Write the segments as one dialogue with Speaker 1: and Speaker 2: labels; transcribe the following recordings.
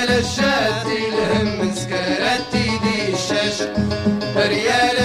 Speaker 1: ريال الشاتي الهم سكرتي دي الشاشه ريال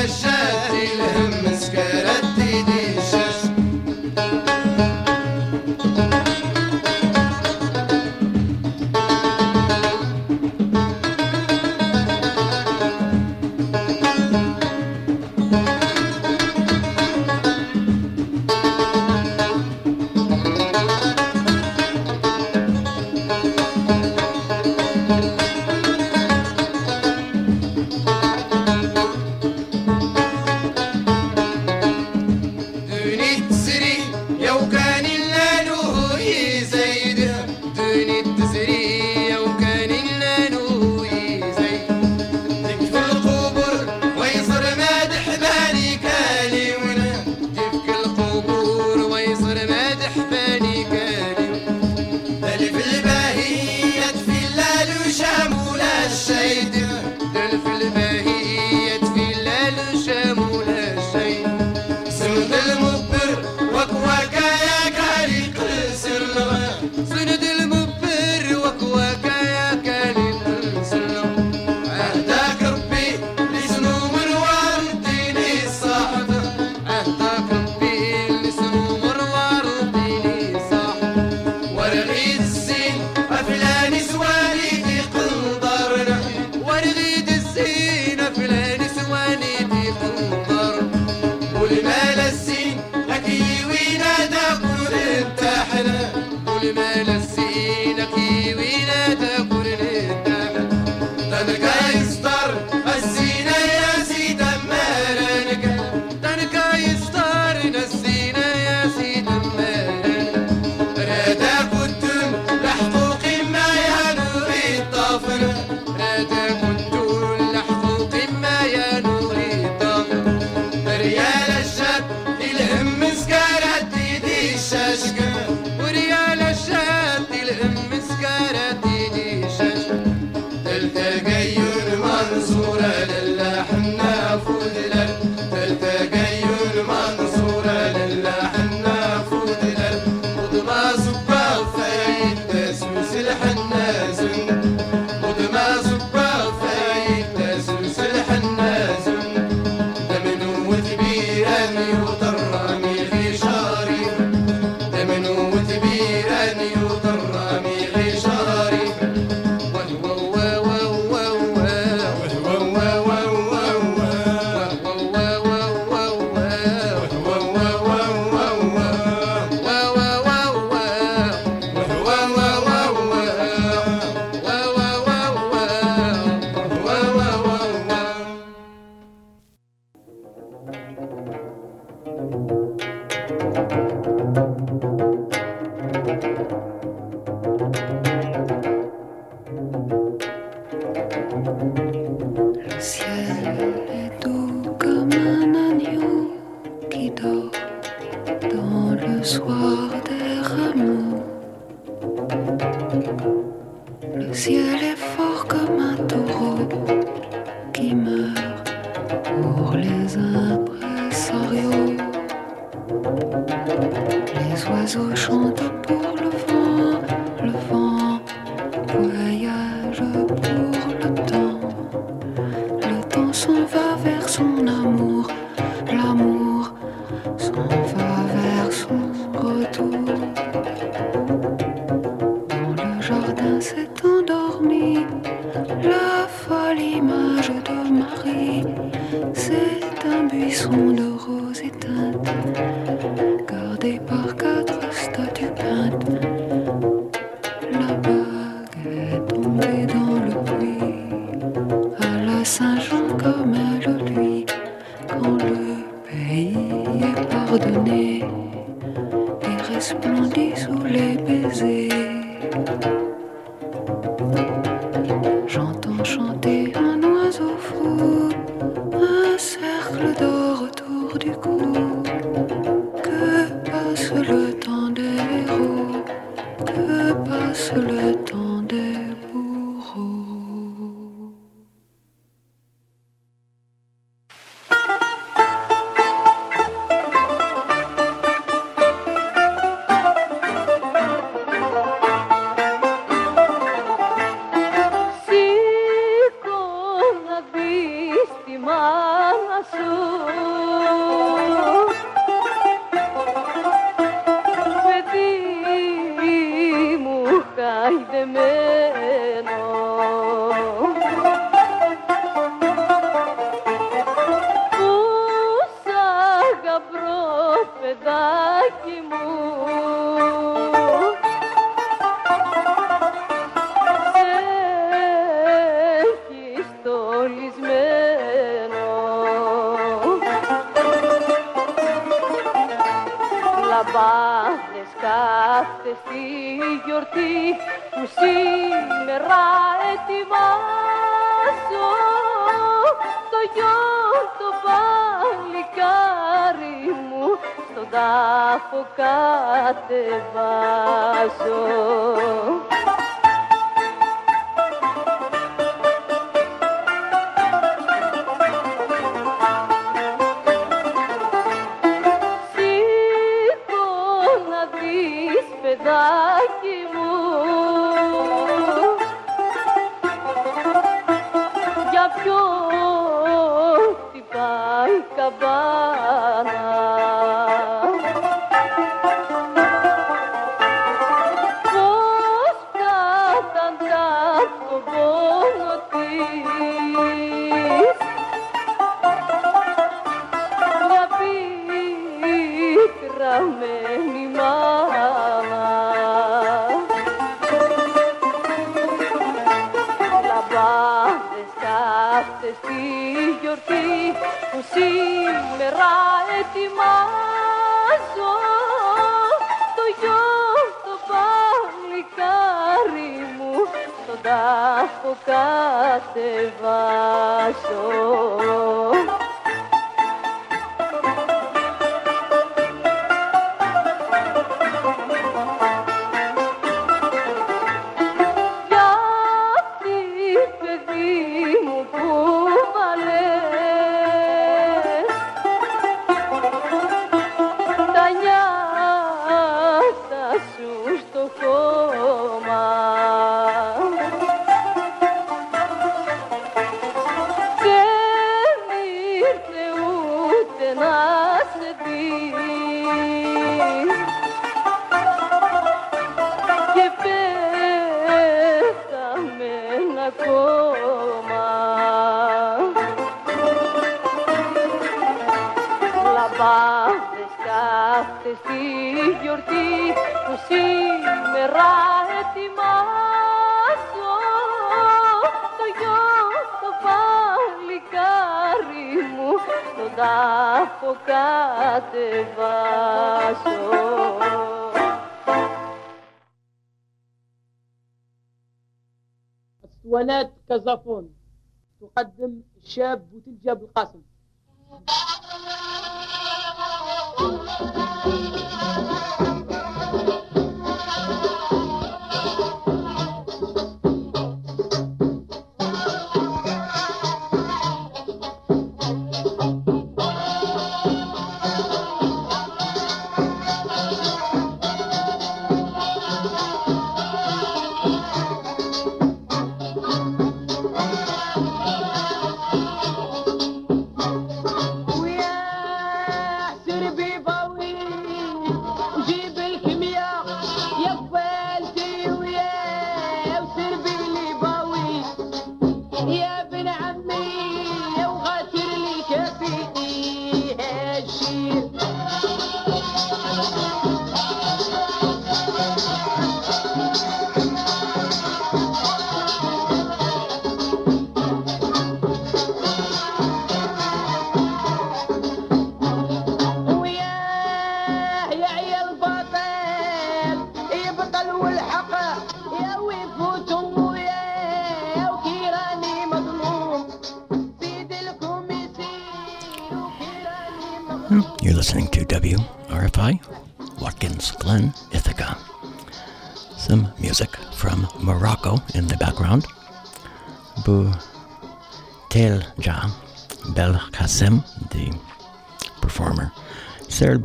Speaker 1: شاب وتلجأ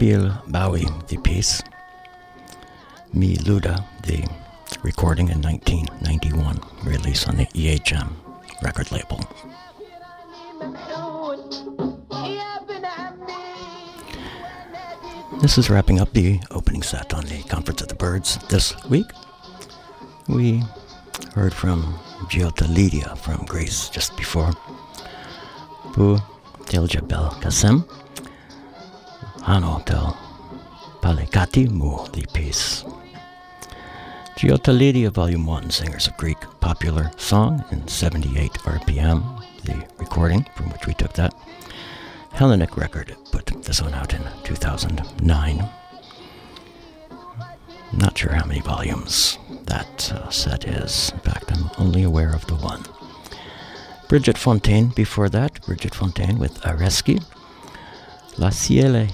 Speaker 1: Serbil Bowie, the piece. Mi Luda, the recording in 1991, release on the EHM record label. This is wrapping up the opening set on the Conference of the Birds this week. We heard from Giota Lydia from Greece just before. Bu Bel Kasem. Hano Del Palekati Mu, the piece. Giota Lydia, Volume 1, Singers of Greek Popular Song in 78 RPM, the recording from which we took that. Hellenic record put this one out in 2009. Not sure how many volumes that uh, set is. In fact, I'm only aware of the one. Brigitte Fontaine before that. Brigitte Fontaine with Areski. La Ciele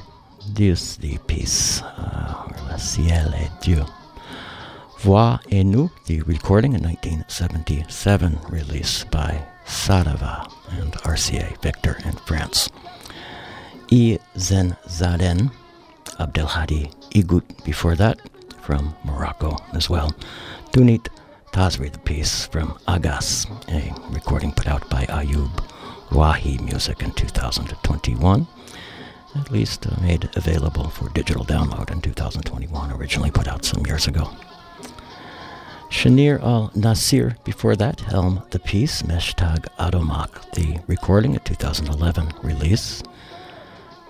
Speaker 1: Dios, the piece. Uh, La Ciele Dieu. Voix et nous, the recording in 1977, released by Saravah and RCA Victor in France. I Zen Zaden, Abdelhadi Igout before that, from Morocco as well. Dunit Tazri, the piece from Agas, a recording put out by Ayub Wahi Music in 2021, at least uh, made available for digital download in 2021, originally put out some years ago. Shanir al Nasir before that, Helm the Piece, Meshtag Adomak, the recording, a 2011 release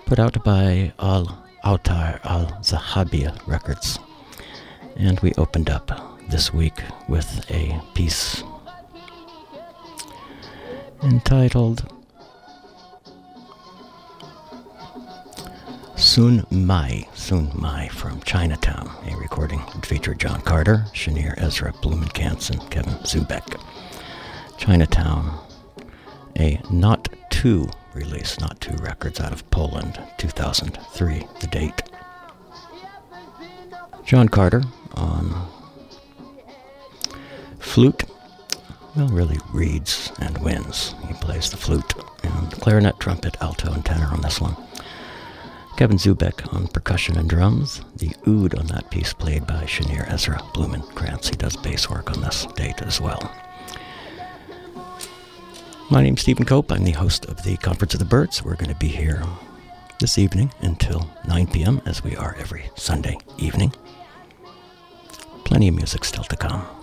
Speaker 1: put out by Al Autar Al Zahabia Records. And we opened up this week with a piece entitled Sun Mai, Sun Mai from Chinatown, a recording that featured John Carter, Shanir Ezra Blumenkranz, and Kevin Zubek. Chinatown, a Not Two release, not two records out of Poland, 2003, the date. John Carter on flute, well, really reads and wins. He plays the flute and clarinet, trumpet, alto, and tenor on this one. Kevin Zubek on percussion and drums. The oud on that piece played by Shanir Ezra Blumenkranz. He does bass work on this date as well. My name's Stephen Cope. I'm the host of the Conference of the Birds. We're going to be here this evening until 9 p.m., as we are every Sunday evening. Plenty of music still to come.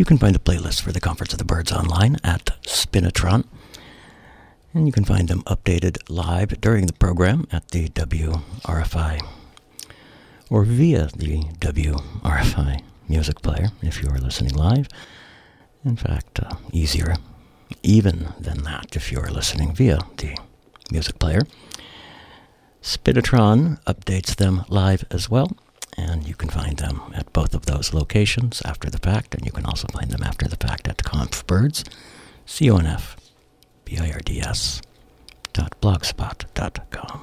Speaker 1: You can find the playlist for the Conference of the Birds online at Spinitron. And you can find them updated live during the program at the WRFI or via the WRFI music player if you are listening live. In fact, uh, easier even than that if you are listening via the music player. Spinitron updates them live as well and you can find them at both of those locations after the fact, and you can also find them after the fact at ConfBirds, C-O-N-F, B-I-R-D-S, dot blogspot dot com.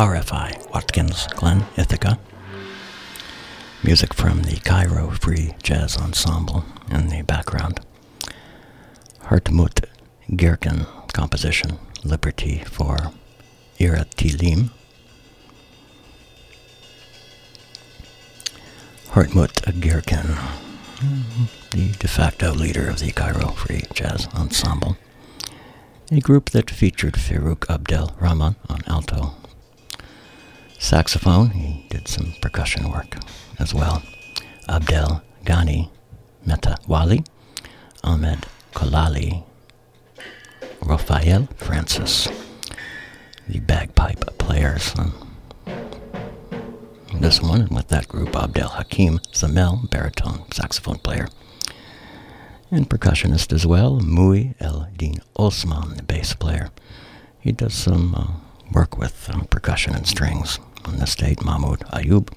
Speaker 1: WRFI, Watkins Glen, Ithaca. Music from the Cairo Free Jazz Ensemble in the background. Hartmut Geerken composition, Liberty for Ira Tilim. Hartmut Geerken, the de facto leader of the Cairo Free Jazz Ensemble a group that featured Farouk Abdel Rahman on alto saxophone. He did some percussion work as well. Abdel Ghani Metawali, Ahmed Kolali, Raphael Francis, the bagpipe players on this one, with that group, Abdel Hakim Zamel, baritone saxophone player and percussionist as well, Mui El Din Osman, the bass player. He does some uh, work with um, percussion and strings on the state, Mahmoud Ayub.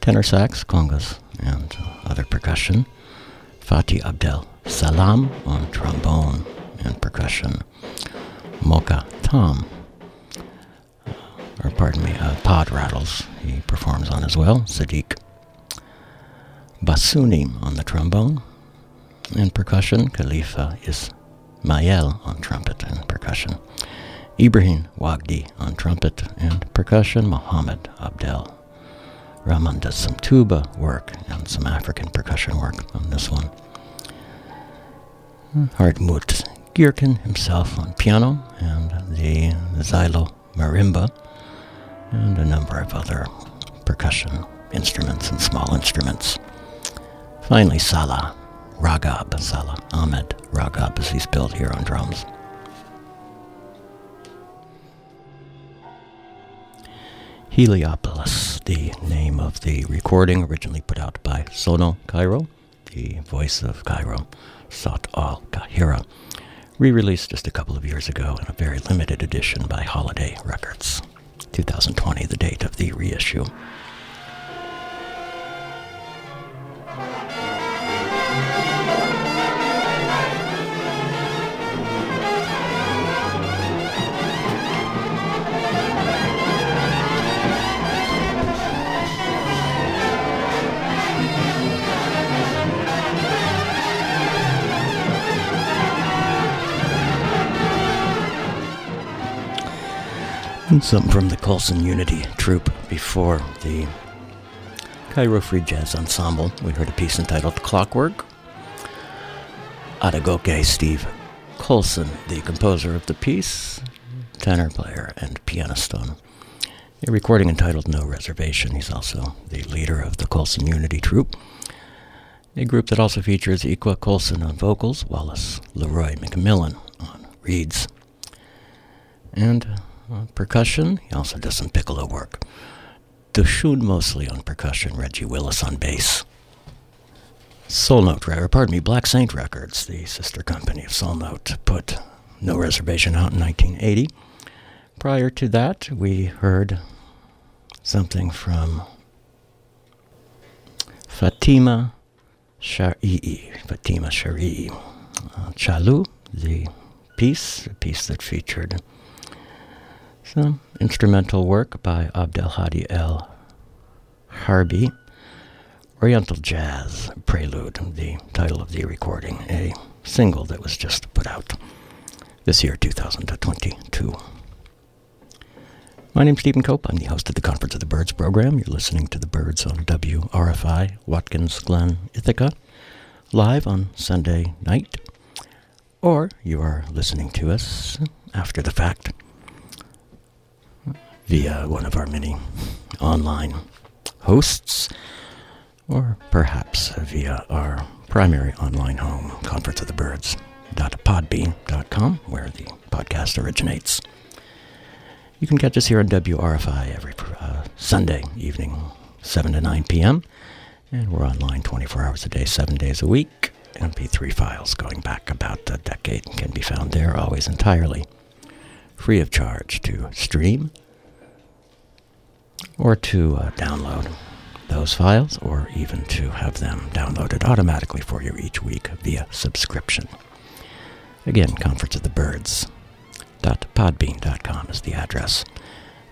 Speaker 1: Tenor sax, congas, and other percussion. Fatih Abdel Salam on trombone and percussion. Mocha Tom, or pardon me, uh, Pod Rattles, he performs on as well. Sadiq Basuni on the trombone and percussion, Khalifa Ismail on trumpet and percussion, Ibrahim Wagdi on trumpet and percussion, Mohammed Abdel. Rahman does some tuba work and some African percussion work on this one. Hartmut Geerken himself on piano and the xylo marimba and a number of other percussion instruments and small instruments. Finally, Salah Ragab Salah Ahmed Ragab as he's billed here on drums. Heliopolis, the name of the recording originally put out by Sono Cairo, the voice of Cairo, Sat al Kahira, re released just a couple of years ago in a very limited edition by Holiday Records. 2020, the date of the reissue. Something from the Colson Unity Troupe before the Cairo Free Jazz Ensemble. We heard a piece entitled Clockwork. Adegoke Steve Colson, the composer of the piece, tenor player, and pianist on a recording entitled No Reservation. He's also the leader of the Colson Unity Troupe, a group that also features Iqua Colson on vocals, Wallace Leroy McMillan on reeds, and uh, percussion. He also does some piccolo work. Dushun Mosley on percussion, Reggie Willis on bass. Soul Note, pardon me, Black Saint Records, the sister company of Soul Note, put No Reservation out in 1980. Prior to that, we heard something from Fatima Shari'i, Fatima Shari'i. Uh, Chalu, the piece, a piece that featured some instrumental work by Abdelhadi El Harbi. Oriental Jazz Prelude, the title of the recording, a single that was just put out this year, 2022. My name's Stephen Cope. I'm the host of the Conference of the Birds program. You're listening to the Birds on WRFI, Watkins Glen, Ithaca, live on Sunday night. Or you are listening to us after the fact via one of our many online hosts or perhaps via our primary online home, conferenceofthebirds.podbean.com, where the podcast originates. You can catch us here on WRFI every uh, Sunday evening, 7 to 9 p.m., and we're online 24 hours a day, 7 days a week. MP3 files going back about a decade can be found there, always entirely free of charge to stream or to uh, download those files or even to have them downloaded automatically for you each week via subscription. Again, conferenceofthebirds.podbean.com is the address.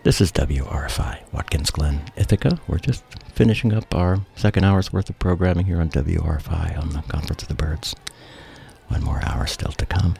Speaker 1: This is WRFI, Watkins Glen, Ithaca. We're just finishing up our second hour's worth of programming here on WRFI on the Conference of the Birds. One more hour still to come.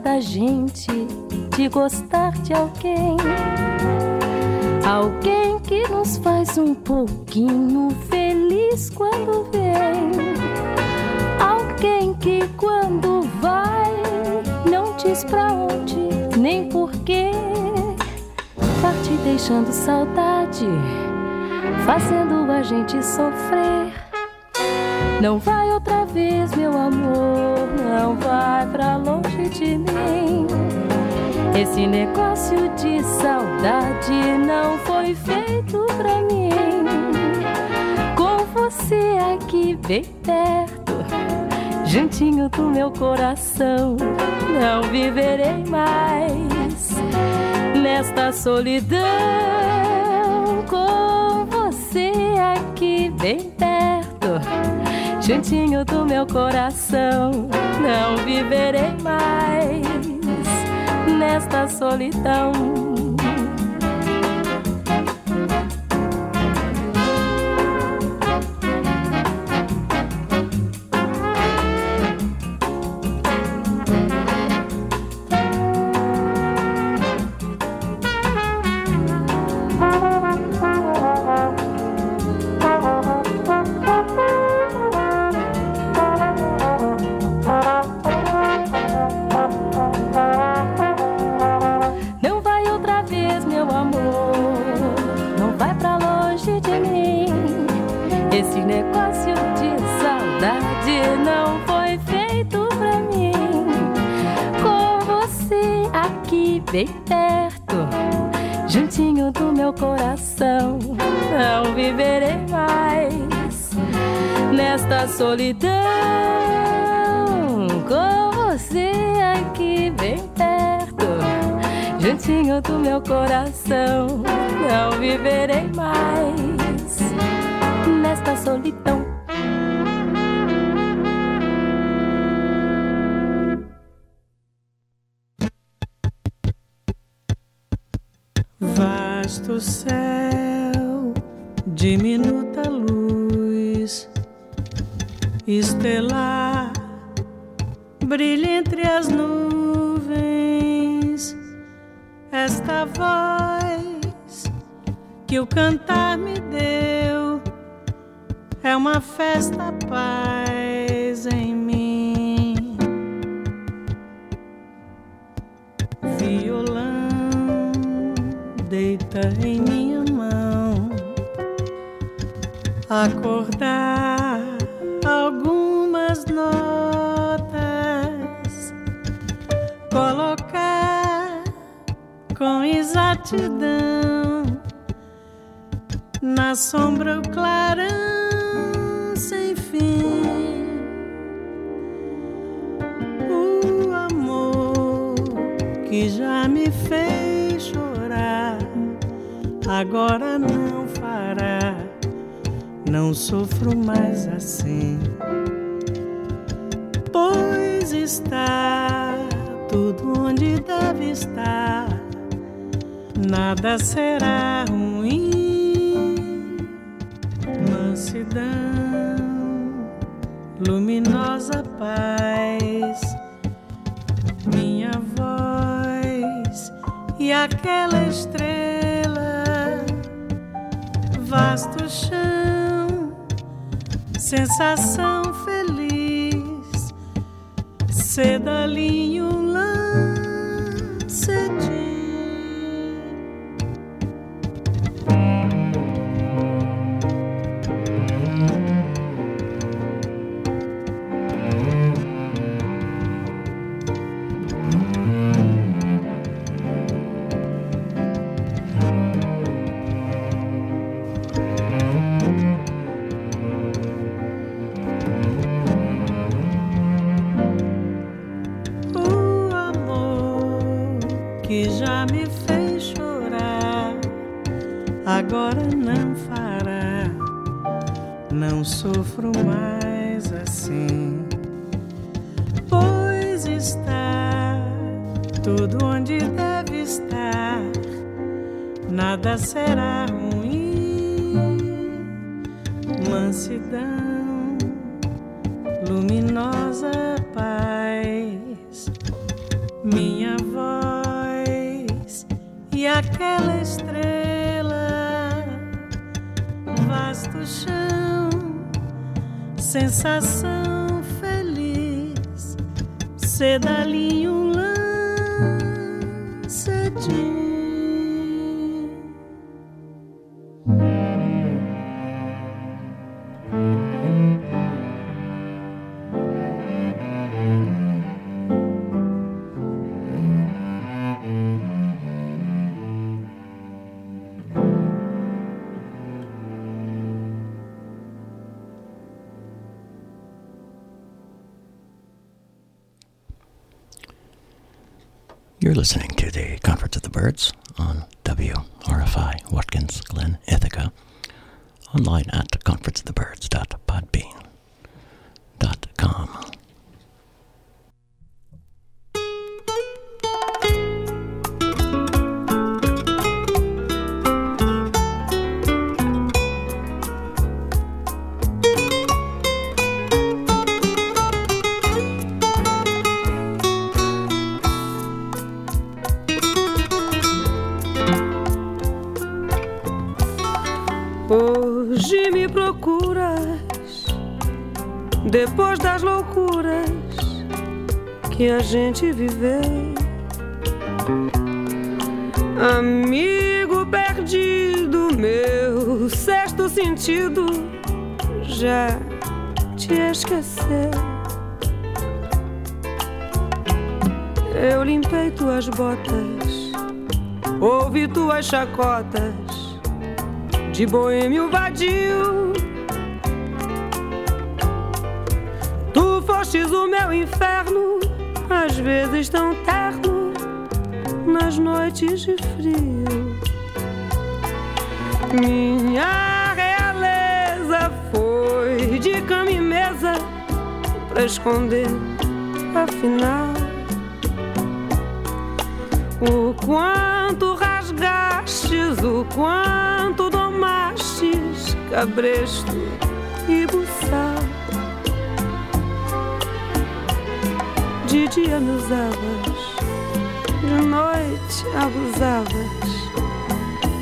Speaker 2: Da gente de gostar de alguém. Alguém que nos faz um pouquinho feliz quando vem. Alguém que quando vai não diz pra onde nem porquê. Parte deixando saudade, fazendo a gente sofrer. Não vai de mim. Esse negócio de saudade não foi feito pra mim. Com você aqui bem perto, juntinho do meu coração, não viverei mais nesta solidão. Juntinho do meu coração, não viverei mais nesta solidão. Solidão. Com você aqui bem perto juntinho do meu coração. Não viverei mais nesta solidão.
Speaker 3: Vasto céu, diminuta luz, estelar, brilha entre as nuvens. Esta voz que o cantar me deu é uma festa paz em mim. Violão deita em minha mão. Acordar com exatidão na sombra o clarão sem fim. O amor que já me fez chorar, agora não fará. Não sofro mais assim, pois está tudo onde deve estar. Nada será ruim. Mansidão, luminosa paz. Minha voz e aquela estrela, vasto chão, sensação feliz, sedalinho
Speaker 1: listening to the Conference of the Birds on WRFI Watkins Glen, Ithaca, online at conferenceofthebirds.podbean.com.
Speaker 4: depois das loucuras que a gente viveu. Amigo perdido, meu sexto sentido já te esqueceu. Eu limpei tuas botas, ouvi tuas chacotas de boêmio vadio. O meu inferno, às vezes tão terno, nas noites de frio. Minha realeza foi de cama e mesa pra esconder, afinal. O quanto rasgastes, o quanto domastes, cabresto De dia me usavas, de noite abusavas,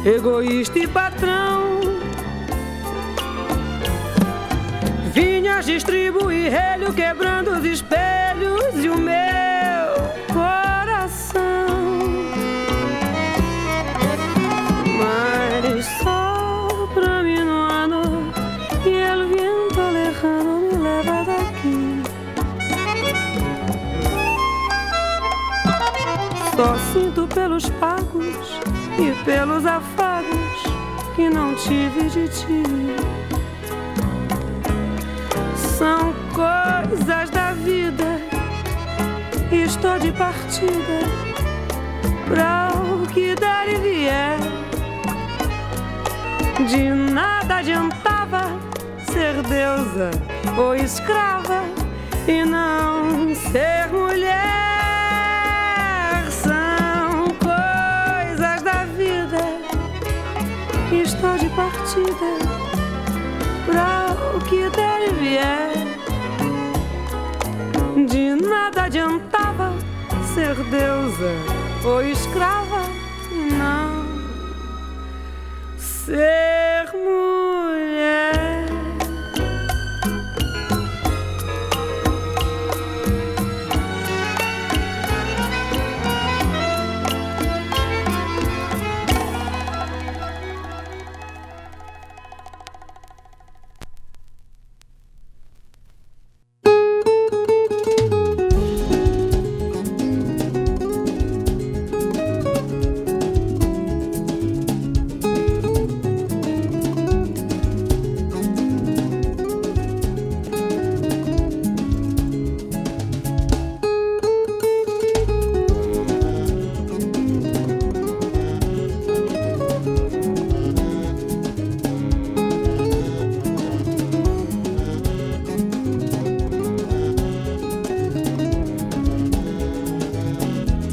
Speaker 4: egoísta e patrão. Vinhas distribuir relho, quebrando os espelhos e o meu pelos pagos e pelos afagos que não tive de ti. São coisas da vida e estou de partida pra o que der e vier. De nada adiantava ser deusa ou escrava e não ser mulher. E estou de partida pra o que der e vier. De nada adiantava ser deusa ou escrava não ser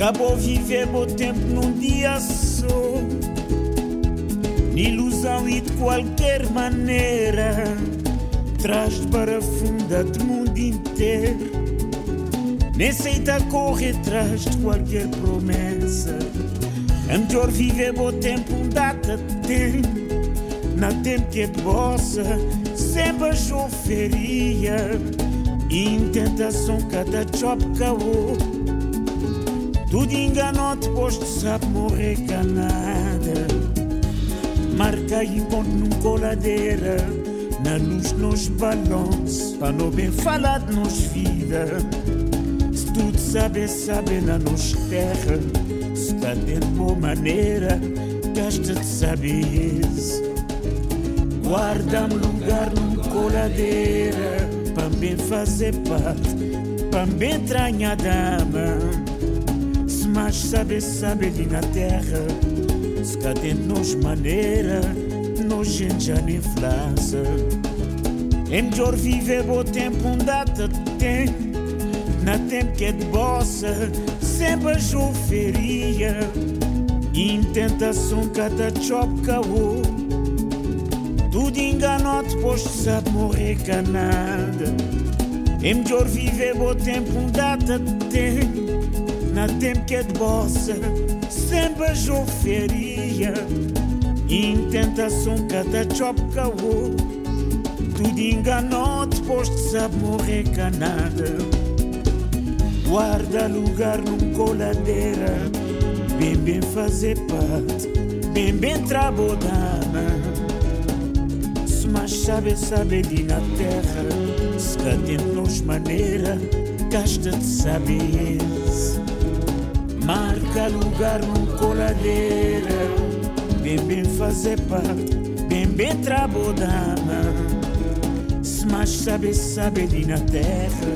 Speaker 5: Acabou viver bom tempo num dia só Ilusão e de qualquer maneira Traz para funda do mundo inteiro Nem aceita correr atrás de qualquer promessa É melhor viver bom tempo, um data tem. Na tempo que é de bossa, sempre a choferia. Em tentação, cada job caô. Tudo enganou, depois de sabe morrer canada. Marca e ponto num coladeira. Na luz nos balões, para não bem falado nos vida. Se tudo sabe, sabe na nos terra. Se está de boa maneira, gasta de saber. Guarda-me lugar num coladeira, para bem fazer parte, para bem entranhar a dama. Se mais sabe, sabe ali na terra, se cá dentro nos maneira, nos gente já nem flaça. É melhor viver bom tempo, um data tem. Na tempo que é de bossa, sempre a choferia. Em tentação, cada chop caô. Tudo enganou, depois sabe morrer canada. É melhor viver bom tempo, um data tem. Na tempo que é de bossa, sempre a choferia. Em tentação, cada chop caô. Tudo enganou, depois de sabe morrer canada. Guarda lugar num coladeira, bem bem fazer parte, bem bem trabalhar. Se mais sabe, sabe ali na terra, se cá nos maneira, gasta de saber. Lugar num coladeira, bem bem fazer parte, bem bem trabalhar. Se mais sabe, sabe ali na terra,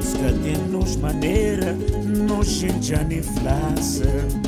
Speaker 5: se dentro nos maneira, nos gente já nem flaça.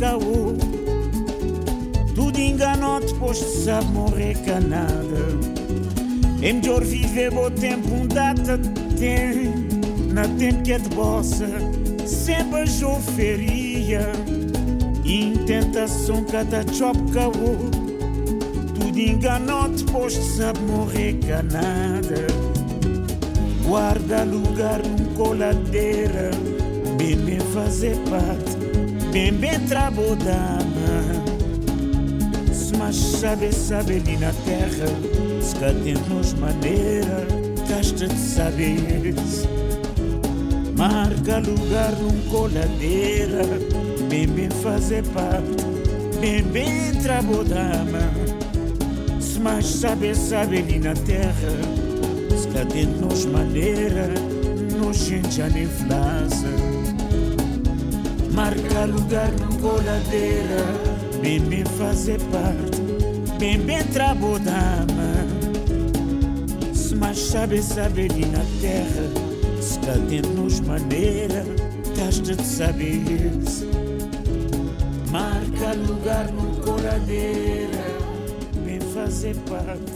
Speaker 5: Caô. Tudo enganou, depois de sabe morrer canada. É melhor viver bom tempo, um data tem. Na tempo que te possa, sempre a joferia. Em tentação, cada job caô. Tudo enganou, depois de sabe morrer canada. Guarda lugar num coladeira, bem fazer parte, bembe trabodana Mas sabe, sabe ali na terra. Escatemos maneira Casta de saberes. Marca lugar num coladeira. Bem, bem fazer parte Bem, bem trabodama Mas sabe, ali na terra. Escatemos maneira no gente a flaza. Marca lugar num coladeira, bem bem fazer parte, bem bem trabalhar. Se mais sabe, sabe ali na terra, se cá nos maneira, gasta de saber. Marca lugar num coladeira, bem fazer parte,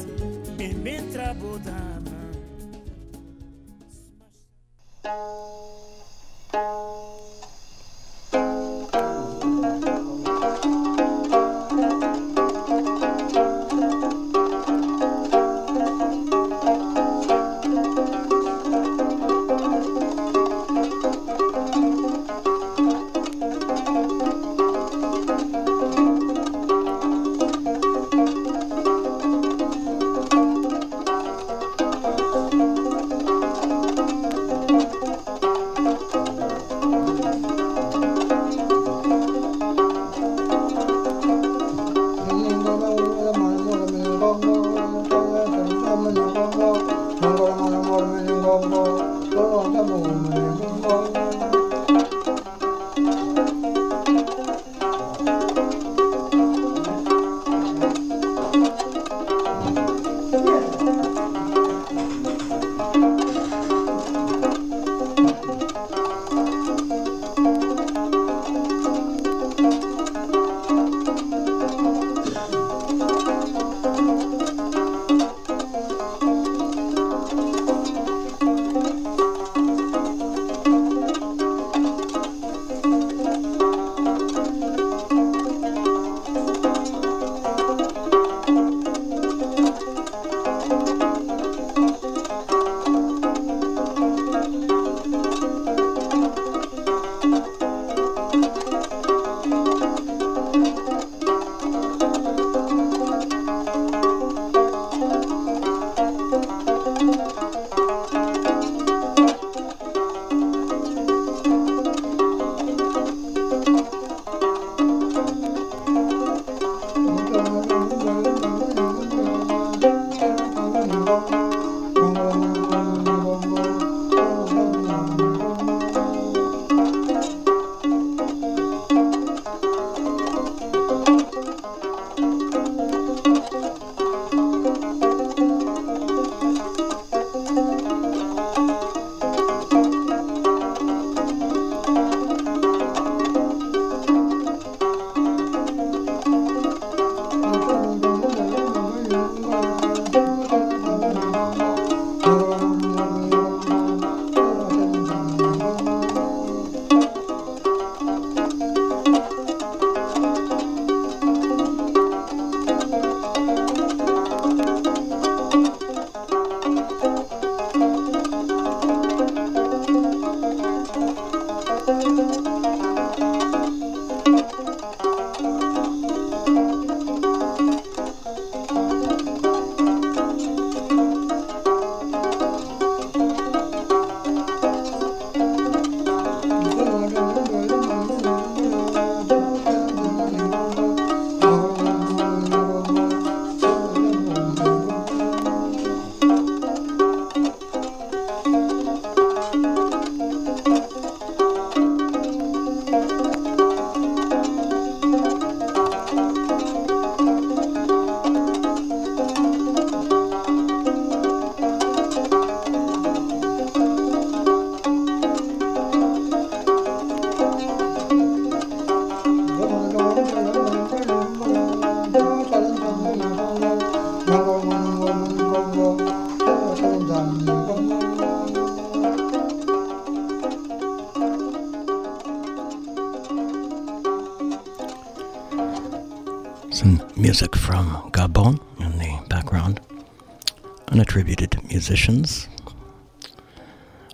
Speaker 1: musicians.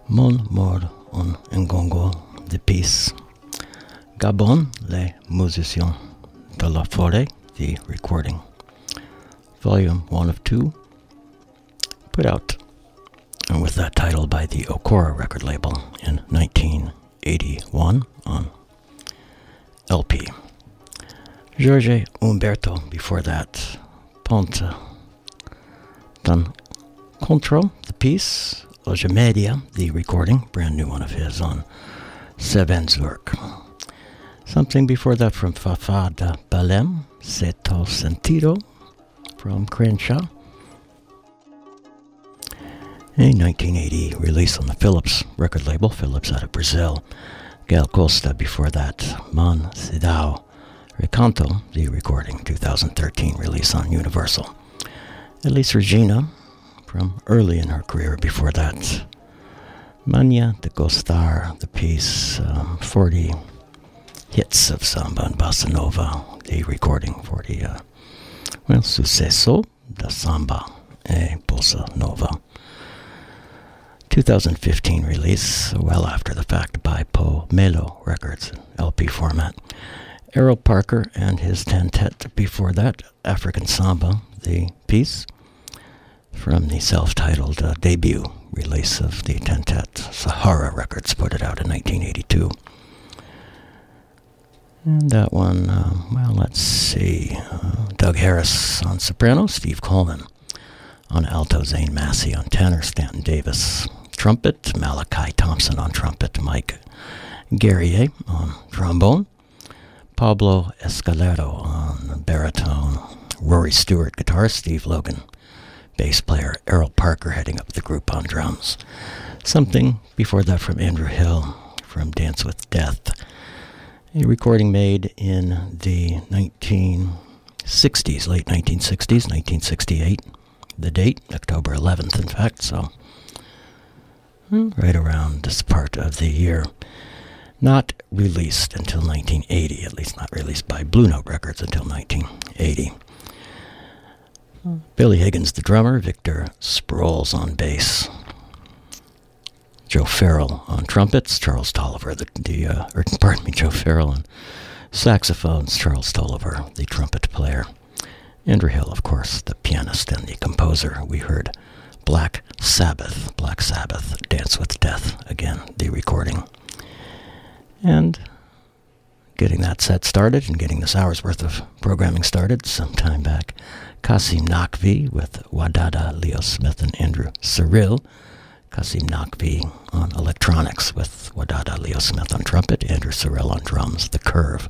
Speaker 1: Mon Mort en Ngongo de Peace. Gabon, les musiciens de la forêt, the recording. Volume 1 of 2. Put out and with that title by the Ocora record label in 1981 on LP. Jorge Humberto before that. Ponte. The piece. Hoje Media, the recording, brand new one of his on Sevenzurk. Something before that from Fafada Balem, Seto Sentido from Crença. A 1980 release on the Philips record label, Philips out of Brazil. Gal Costa before that, Mansidão. Recanto, the recording, 2013 release on Universal. Elis Regina, from early in her career before that. Mania de Gostar, the piece, um, 40 hits of samba and bossa nova, the recording, 40, uh, well, sucesso da samba e bossa nova. 2015 release, well after the fact, by Po Melo Records, LP format. Errol Parker and his tentet before that, African Samba, the piece from the self titled uh, debut release of the tentet. Sahara Records put it out in 1982. And that one, uh, well, let's see. Uh, Doug Harris on soprano, Steve Coleman on alto, Zane Massey on tenor, Stanton Davis trumpet, Malachi Thompson on trumpet, Mike Guerrier on trombone, Pablo Escalero on baritone, Rory Stewart guitar, Steve Logan bass player, Errol Parker heading up the group on drums. Something before that from Andrew Hill from Dance with Death, a recording made in the 1960s, late 1960s, 1968. The date, October 11th, in fact, so hmm, right around this part of the year not released until 1980, at least not released by Blue Note Records until 1980. Billy Higgins, the drummer, Victor Sproles on bass, Joe Farrell on trumpets, Charles Tolliver, the, the uh, or, pardon me, Joe Farrell on saxophones, Charles Tolliver, the trumpet player, Andrew Hill, of course, the pianist and the composer. We heard Black Sabbath, Black Sabbath, Dance with Death, again, the recording. And getting that set started and getting this hour's worth of programming started some time back, Qasim Naqvi with Wadada, Leo Smith, and Andrew Cyrille. Qasim Naqvi on electronics with Wadada, Leo Smith on trumpet, Andrew Cyrille on drums, The Curve,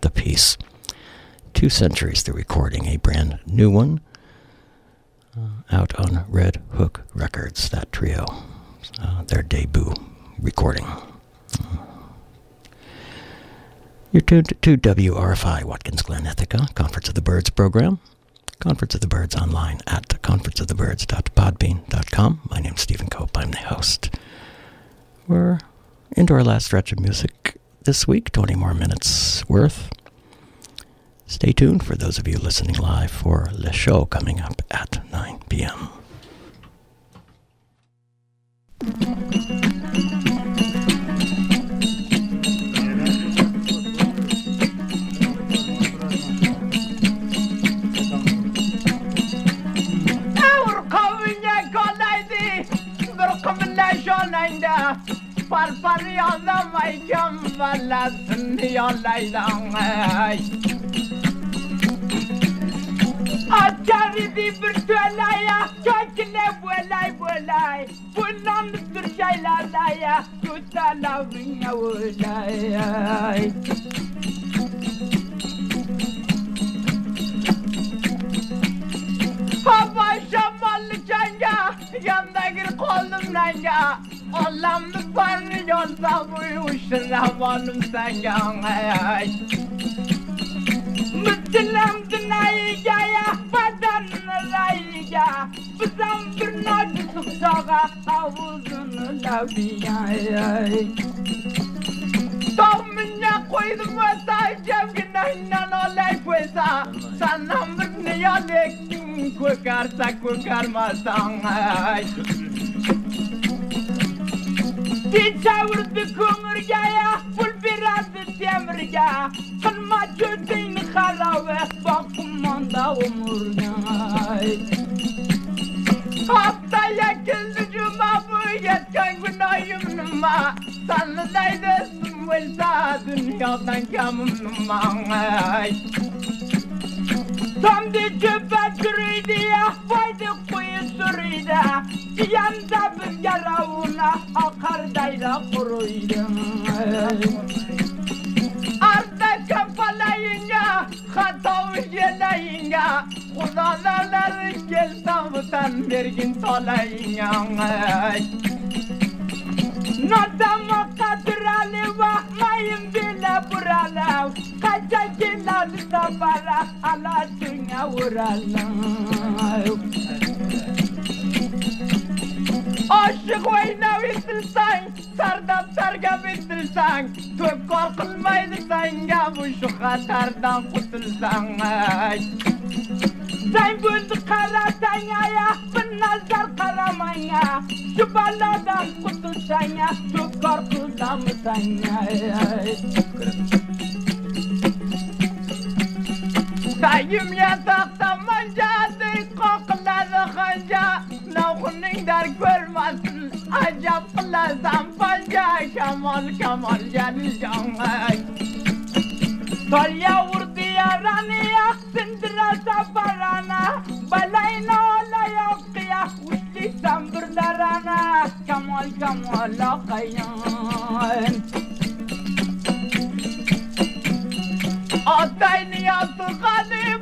Speaker 1: the piece. Two Centuries, the recording, a brand new one, uh, out on Red Hook Records, that trio, uh, their debut recording. You're tuned to WRFI Watkins Glen Ithaca, Conference of the Birds program. Conference of the Birds online at conferenceofthebirds.podbean.com. My name's Stephen Cope. I'm the host. We're into our last stretch of music this week, 20 more minutes worth. Stay tuned for those of you listening live for Le Show coming up at 9 p.m.
Speaker 6: şolayda Par par yollamayken Vallansın yollaydan ay. Açar idi bir tölaya Köküne bölay bölay Bundan bir şeylerlaya Tutalavın yavulay Ay. şaballı çanga Yandakir koldum nanga Allah'ım parını yolsa buyuşun Rahmanım sanga Mütülüm dınayıga Yahbadan rayıga Bizam bir nadi tuksağa Havuzunu labiya Kokarsa kokarmasan Tijawurdu kumurgaya Fulbiradı temirga Kılma cödeyn kharawe Bakımanda umurga Hatta yakın cuma bu yetken günahımma Sanlıdaydısın vılsa dünyadan kamımma Tam di cübbet yürüydü ya ah, Vaydı kuyu sürüydü. Diyanda bir yaravuna Akar dayla kuruydu arda kapalayınca hatav gelayınca Kudalarlar gel tavutan vergin tolayınca Nadama kadralı vahmayın bile buralar Kaçakinalı da para ala dünya vuralar Aşık oyna bildirsen, sardap sarga bildirsen, tök korkulmaydı senge bu şu katardan kurtulsan. Sen gözü karasan ya, bir nazar karaman ya, şu baladan kurtulsan ya, tök korkuldan mı ya? Sayım yataktan mancadır, kokladı hanca, Lavhını der görmesin. Acap lazım balca Kemal Kemal gel canay Tolya vurdu yaranı Sindirasa barana. Balayna olaya kıya Uçli sambırlarana Kemal Kemal akayan.
Speaker 1: Atay niyatı kadim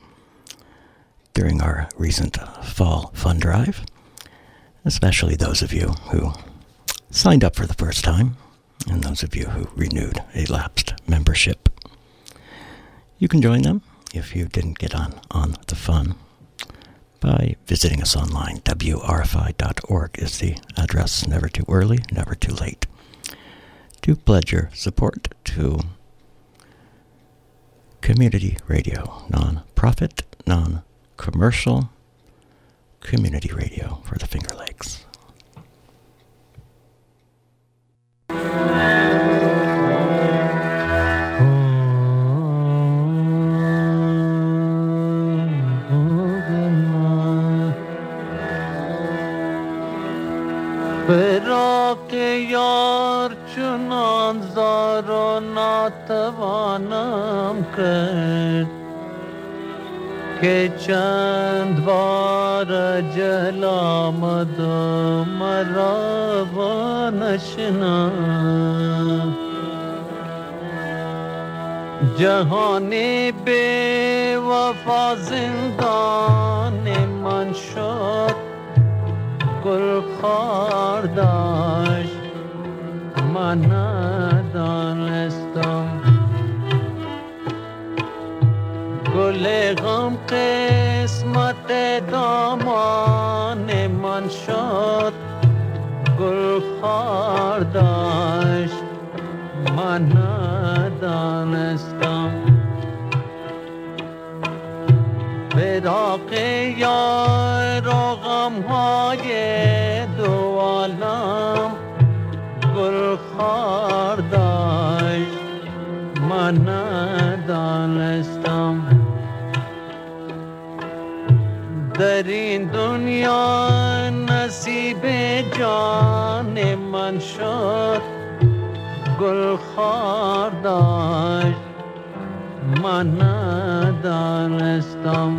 Speaker 1: during our recent fall fund drive, especially those of you who signed up for the first time and those of you who renewed a lapsed membership. You can join them if you didn't get on on the fun by visiting us online. WRFI.org is the address. Never too early, never too late to pledge your support to community radio, non profit, non commercial community radio for the Finger Lakes.
Speaker 7: فراق یار چنان زار و ناتوانم کرد کہ چند جلا مد مرا نشنا۔ جہان بے وفا زندان من شد گل خار داشت من دانستم گل غم قسمت دامان من شد گل خار داشت، من ندانستم. فراق یار و غمهای دو عالم گل خار داشت، من ندانستم. در این دنیا نصیب جان من شد گل خار داشت من ندانستم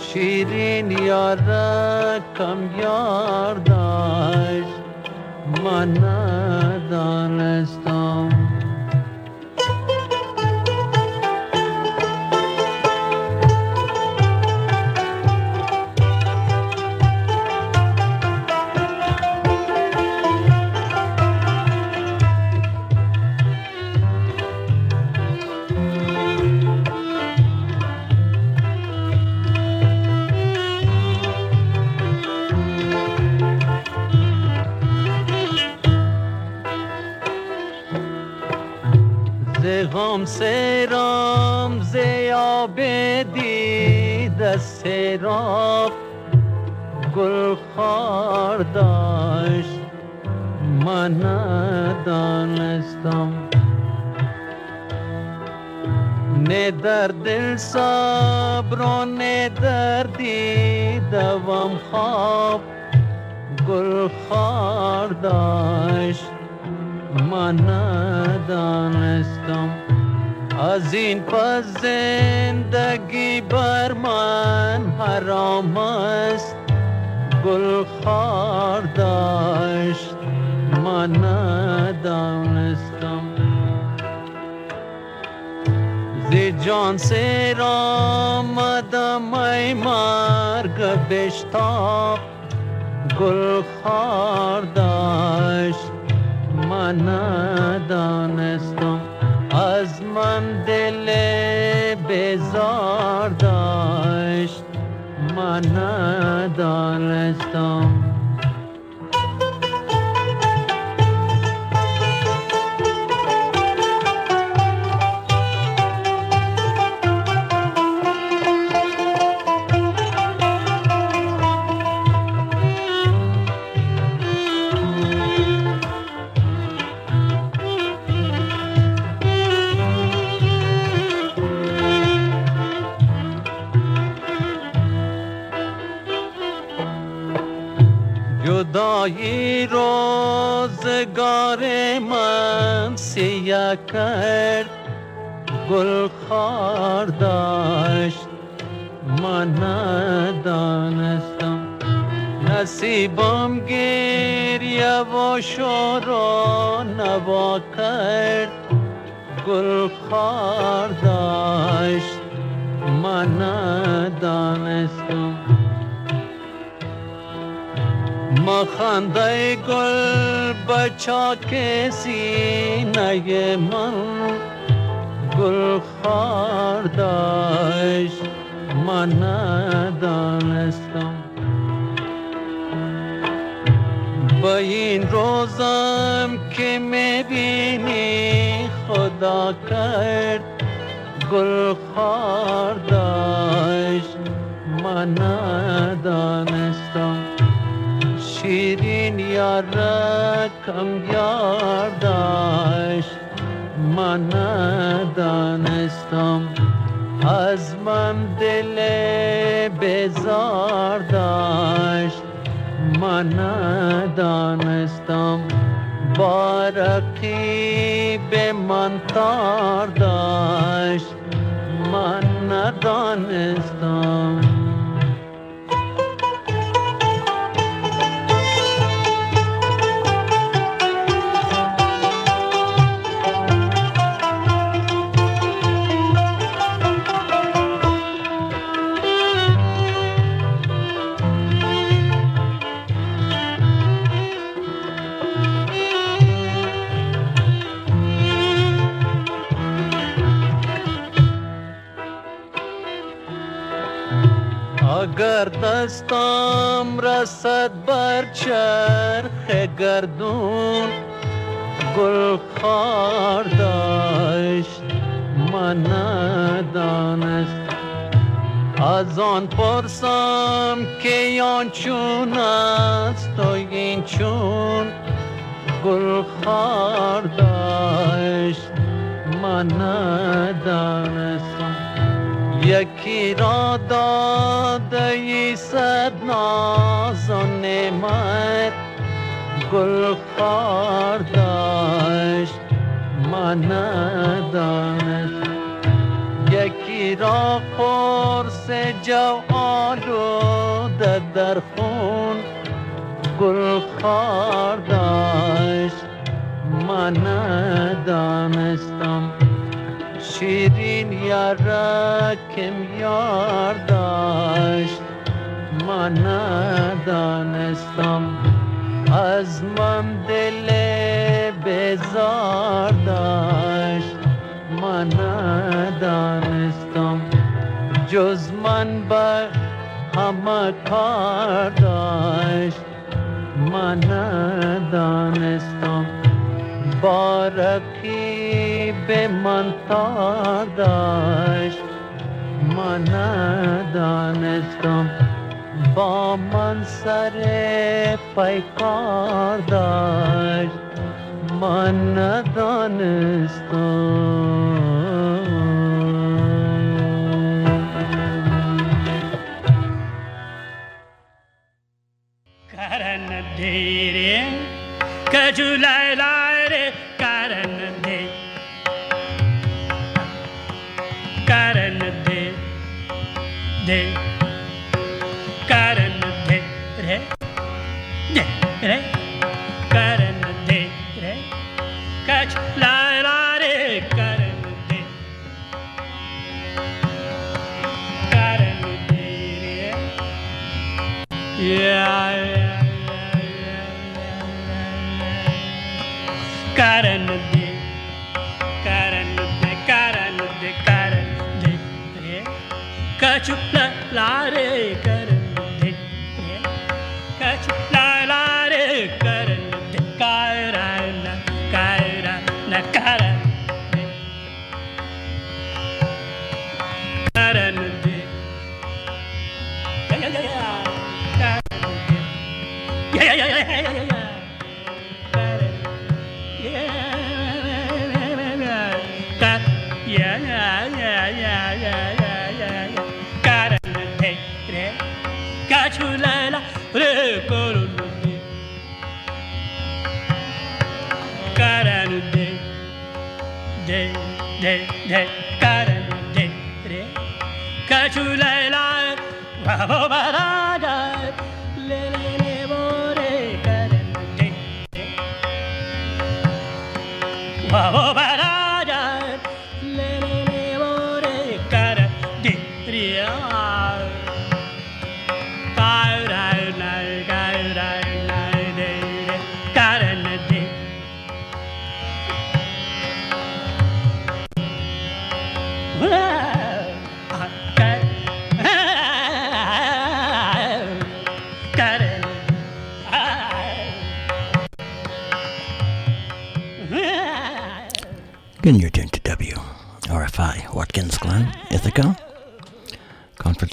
Speaker 7: شیرین یارکم یار داشت من ندانستم ز غم سرام ز دید سراب گل خار داشت من ندانستم نه در دل صبر و نه در دیدم خواب گل خار داشت من ندانستم از این پس زندگی بر من حرام است. گل خار داشت من ندانستم ز جان سر آمدم ای مرگ بشتاب. گل خار داشت من ندانستم از من دل بیزار داشت. من ندانستم مایی روزگار من سیه کرد گل خار داشت. من ندانستم نصیبم گریه و شور و نوا کرد. گل خار داشت. من ندانستم ما خنده گل بچا کسی نگه من. گل خار داشت من ندانستم. با این روزم که می‌بینی خدا کرد گل خار داشت من ندانستم. şirin yarakam yardaş Mana danestam azmam dele bezardaş Mana danestam baraki be mantardaş Mana danestam. دستم رسد بر چرخ گردون. گل خار داشت من ندانست از آن پرسم که آن چون است و این چون. گل خار داشت من ندانستم یکی را داده ای صد ناز و نعمت گل خار داشت من ندانست یکی را قرص جو آلوده در خون گل خار داشت من ندانستم. شیرین یارا کم یار داشت من ندانستم از من دل بزار داشت من ندانستم جز من به همه کار داشت من ندانستم بارکی به من تار داشت من ندانستم با من سر پیکار داشت من ندانستم
Speaker 8: Karan dere, kajulai lare, yeah, yeah. Karan de, karan de, karan de, karan de, de, kachu
Speaker 1: जु रे। ला भा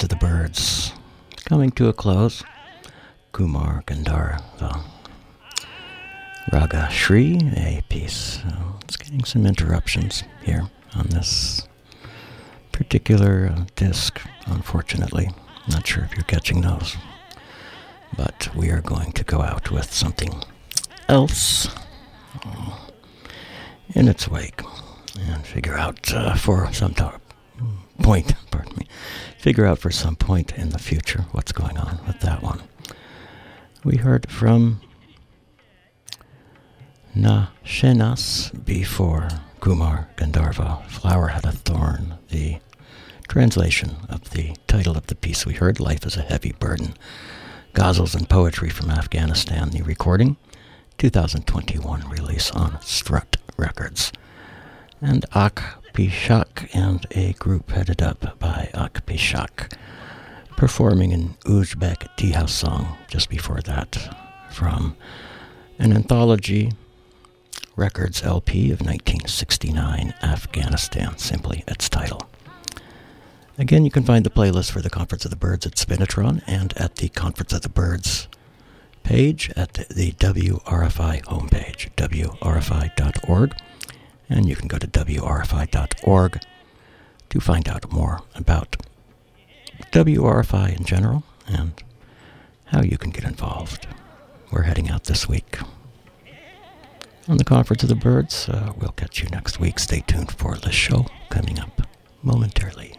Speaker 1: Of the Birds coming to a close. Kumar Gandharva, the Raga Shri, a piece. Uh, it's getting some interruptions here on this particular uh, disc, unfortunately. Not sure if you're catching those. But we are going to go out with something else uh, in its wake and figure out uh, for some to- point, pardon me, figure out for some point in the future what's going on with that one. We heard from Na Shenas before Kumar Gandharva, Flower Had a Thorn, the translation of the title of the piece we heard, Life is a Heavy Burden. Ghazals and Poetry from Afghanistan, the recording, 2021 release on Strut Records. And Ak Pishak and a group headed up by Ak Pishak performing an Uzbek tea house song just before that from an anthology records LP of 1969 Afghanistan, simply its title. Again, you can find the playlist for the Conference of the Birds at Spinitron and at the Conference of the Birds page at the WRFI homepage, wrfi.org. And you can go to wrfi.org to find out more about WRFI in general and how you can get involved. We're heading out this week on the Conference of the Birds. Uh, we'll catch you next week. Stay tuned for the show coming up momentarily.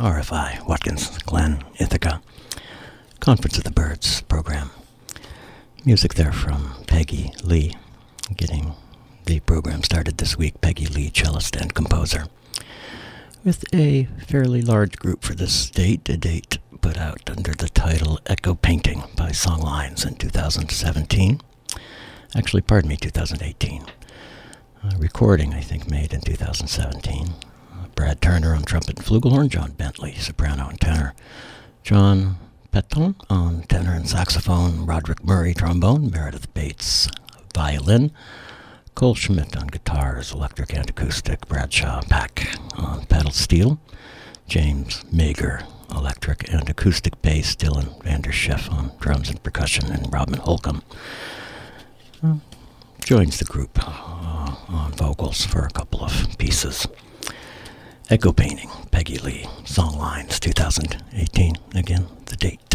Speaker 1: WRFI, Watkins, Glen, Ithaca, Conference of the Birds program. Music there from Peggy Lee, getting the program started this week. Peggy Lee, cellist and composer, with a fairly large group for this date, a date put out under the title Echo Painting by Songlines in 2017. Actually, pardon me, 2018. A recording, I think, made in 2017. Uh, Brad Turner on trumpet and flugelhorn, John tenor, John Peton on tenor and saxophone, Roderick Murray trombone, Meredith Bates violin, Cole Schmidt on guitars, electric and acoustic, Bradshaw Pack on pedal steel, James Meger electric and acoustic bass, Dylan van der Schyff on drums and percussion, and Robin Holcomb uh, joins the group uh, on vocals for a couple of pieces. Echo Painting, Peggy Lee, Songlines 2018. Again, the date.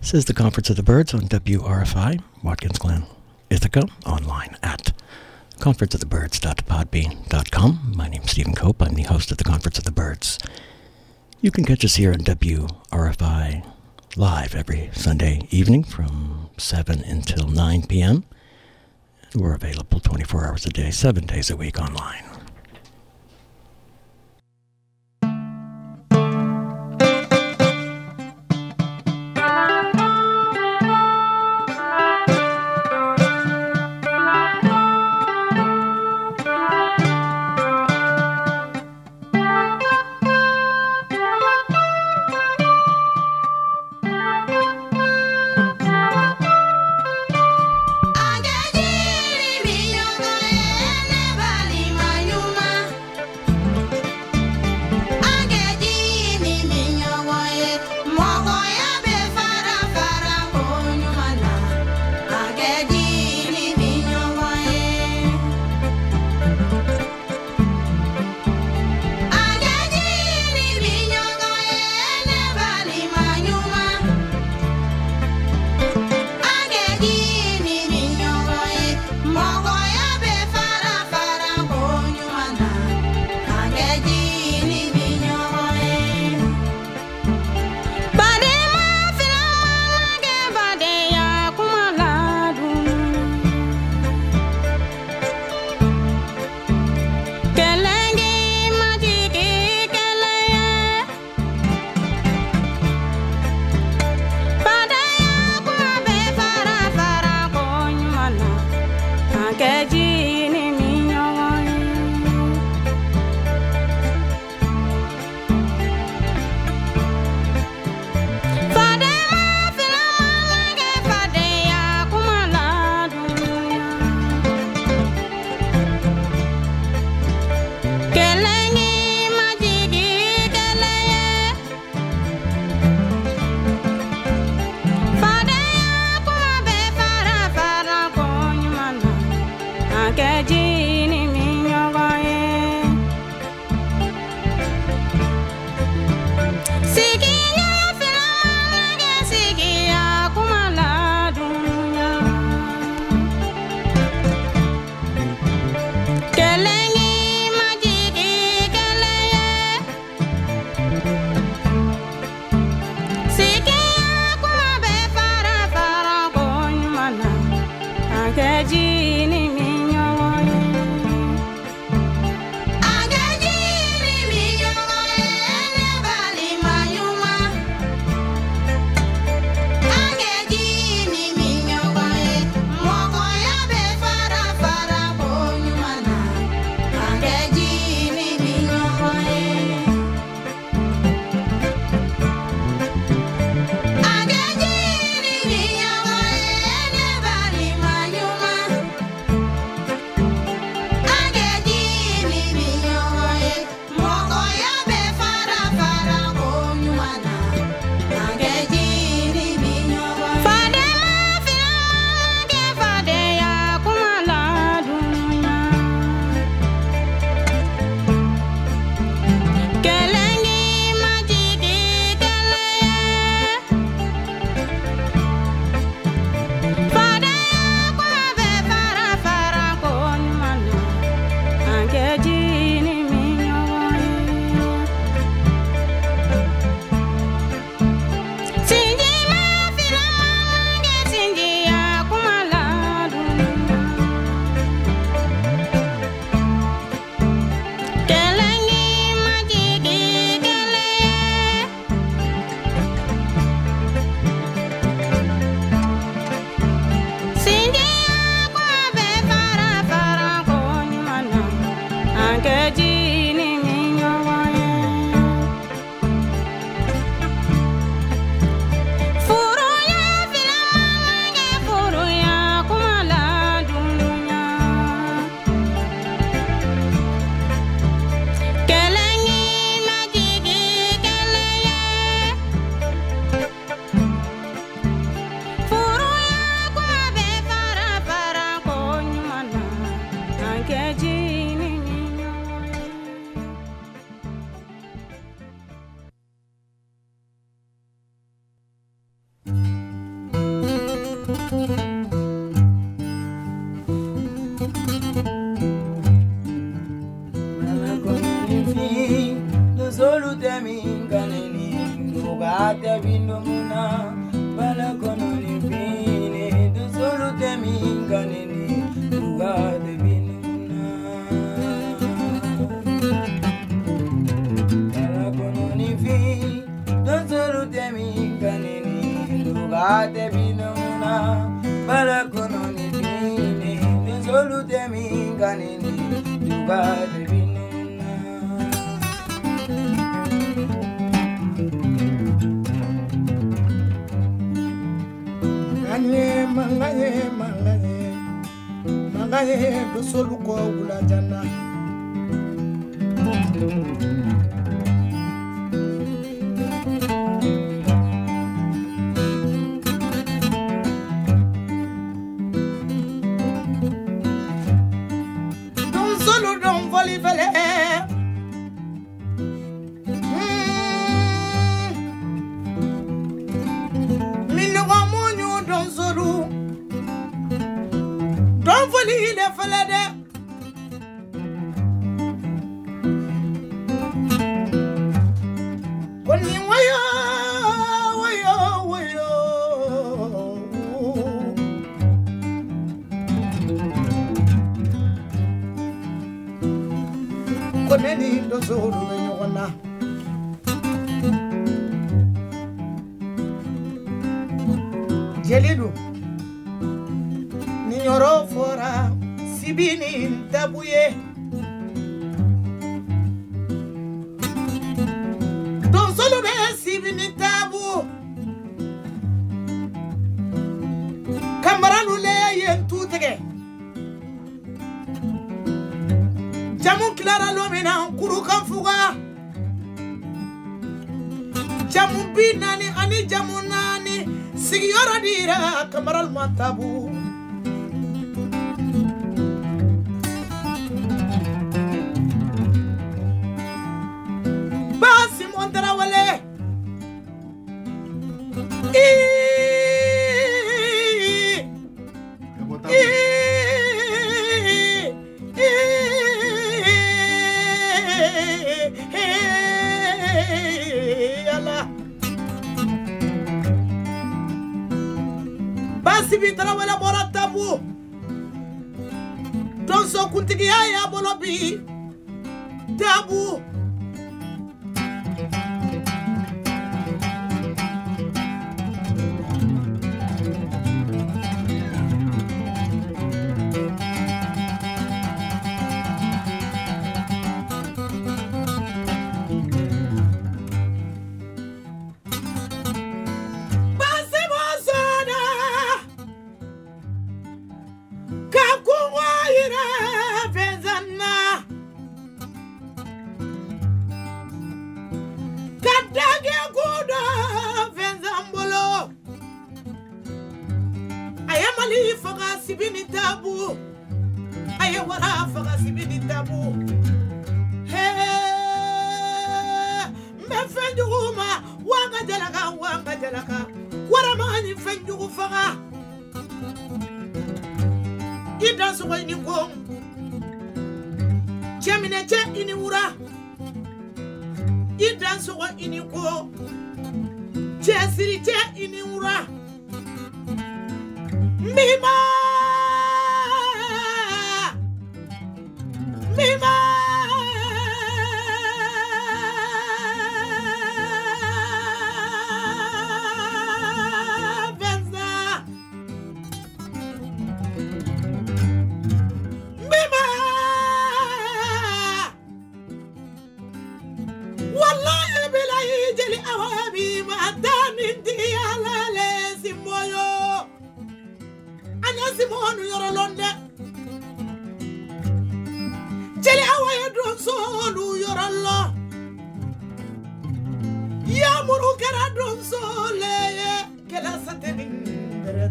Speaker 1: This is the Conference of the Birds on WRFI, Watkins Glen, Ithaca, online at conferenceofthebirds.podbean.com. My name is Stephen Cope. I'm the host of the Conference of the Birds. You can catch us here on WRFI live every Sunday evening from 7 until 9 p.m. We're available 24 hours a day, 7 days a week online.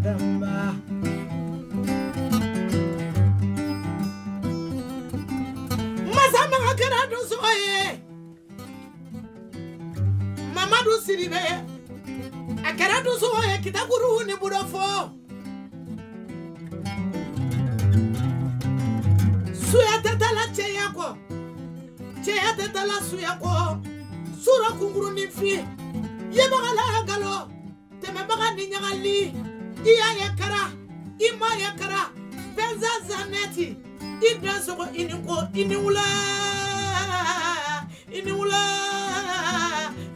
Speaker 9: Adama. Mazama hakera duzoye. Mama dusiribe. Akera duzoye kitaguru ni
Speaker 10: burofo. Suya tetala cheyako. Cheya tetala suyako.
Speaker 9: Sura kunguru ni fi. Yebagala galo. Temebaga ni nyagali.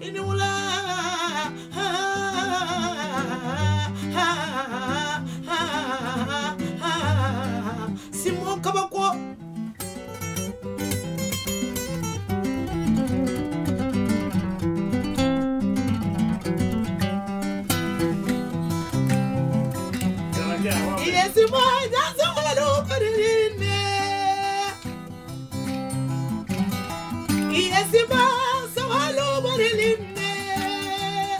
Speaker 9: I ni wula simon kabako Simon, that's all over in there. Yes, Simon, so all over in there.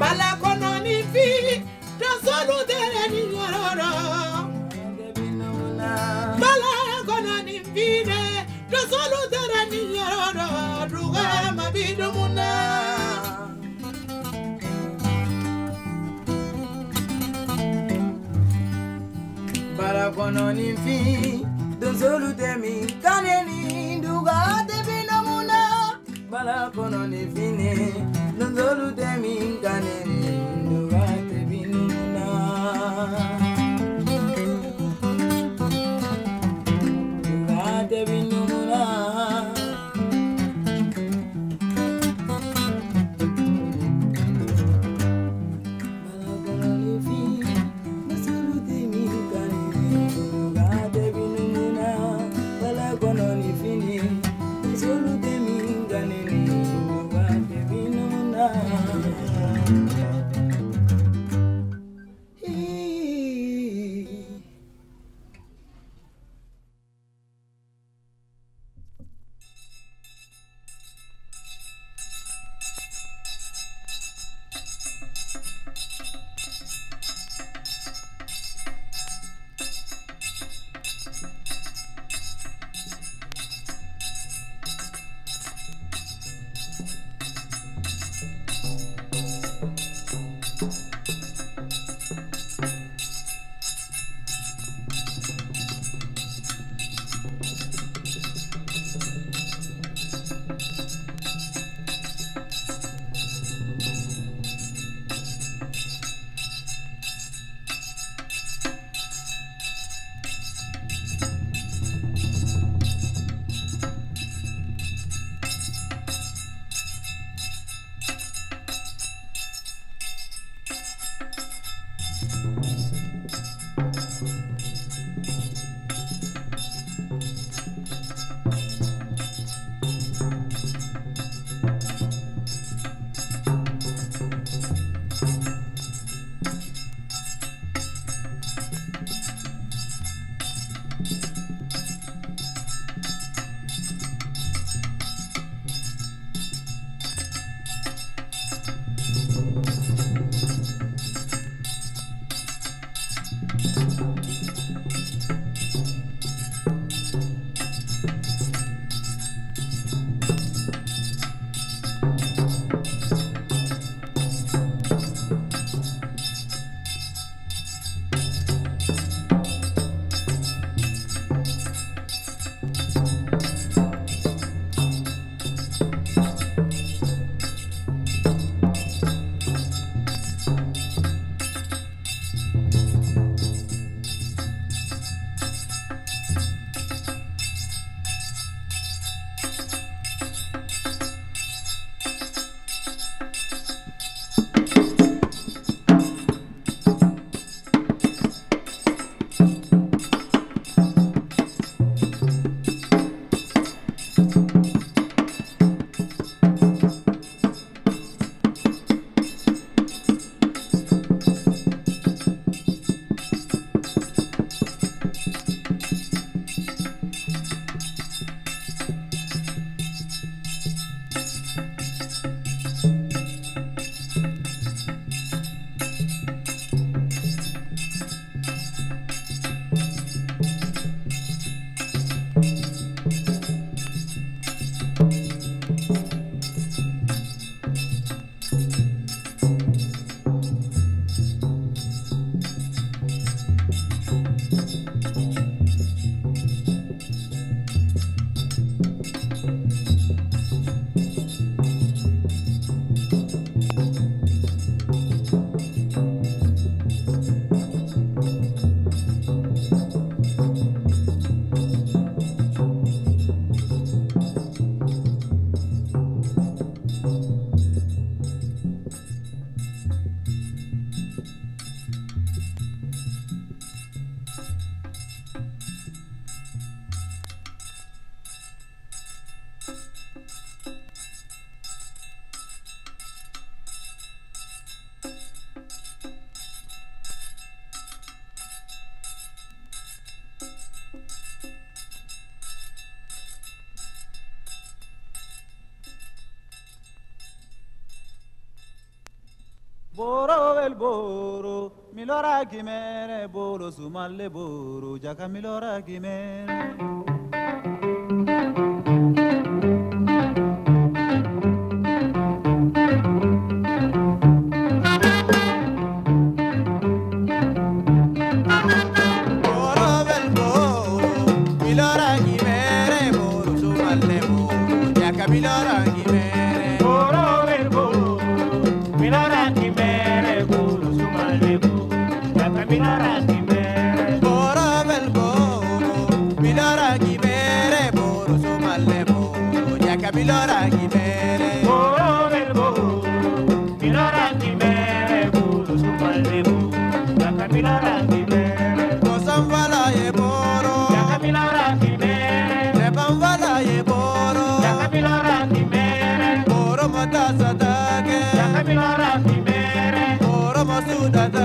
Speaker 9: Balakono ni fi, dasolu dere ni yororo. Balakono ni fi de, dasolu dere ni yororo. Duga
Speaker 11: kɔnɔ ni fin donsolu tɛ min kane ni duga tɛ bin mun na bara kɔnɔ ni fin ne donsolu tɛ min kane ni duga tɛ bin
Speaker 12: goro milora kimere bolo sumalle boro jaka milora kimere
Speaker 13: Buddha.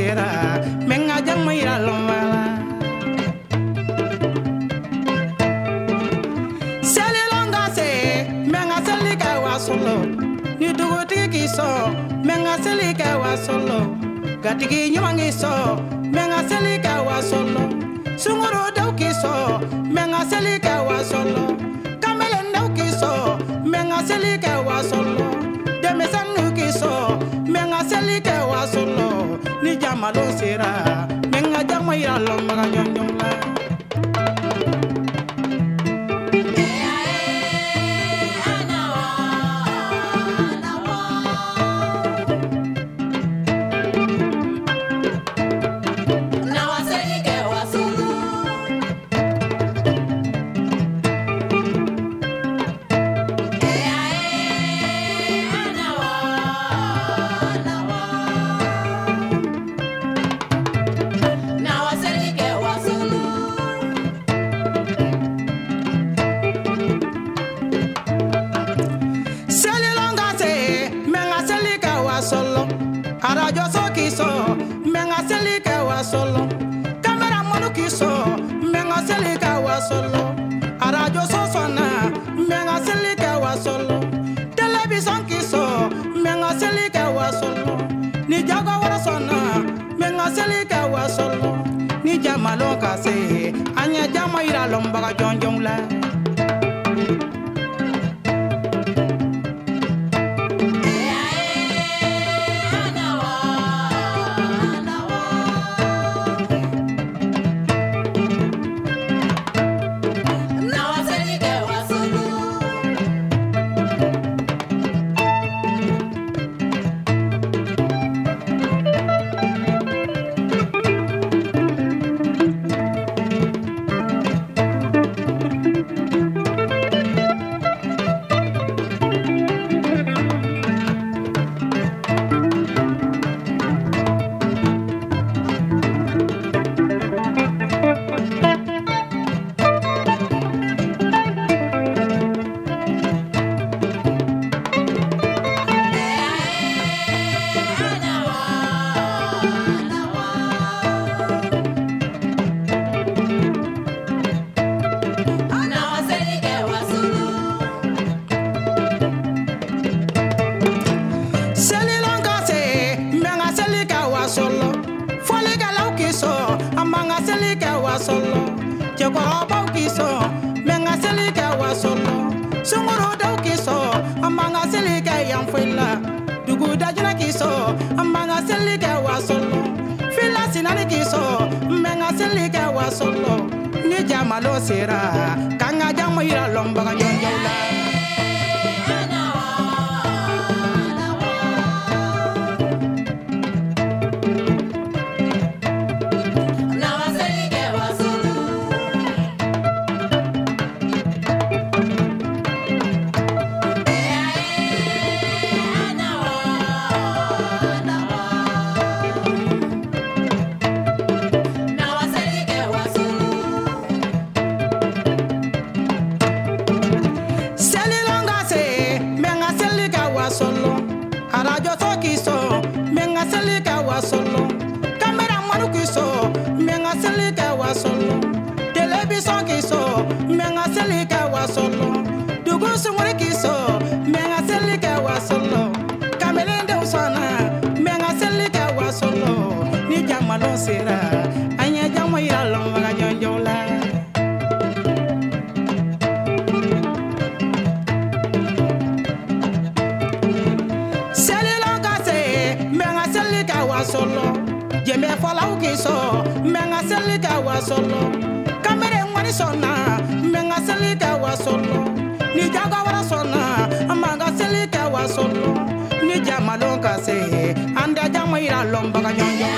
Speaker 14: Jamalon kɛ wasolo cɛkɔrɔbaw k'i sɔn mɛ ŋa seli kɛ wasolo sungorodaw k'i sɔn a man ŋa seli kɛ yanfoyi la dugudajɛnɛ k'i sɔn a man ŋa seli kɛ wasolo fila sinani k'i sɔn ni jamalo sera k'an ka jama yira lɔnbaga ɲɔnjɛw la sera an ye jama yira lɔnbaga jɔnjɔw la selilon ka se mɛ ŋa seli kɛ wasolo jɛmɛ fɔlaw k'i sɔn mɛ ŋa seli kɛ wasolo kamere ŋɔni sɔnna mɛ ŋa seli kɛ wasolo ni jago wɛrɛ sɔnna a ma ŋa seli kɛ wasolo ni jamalon ka se an da jama yira lɔnbaga ɲɔnjɔn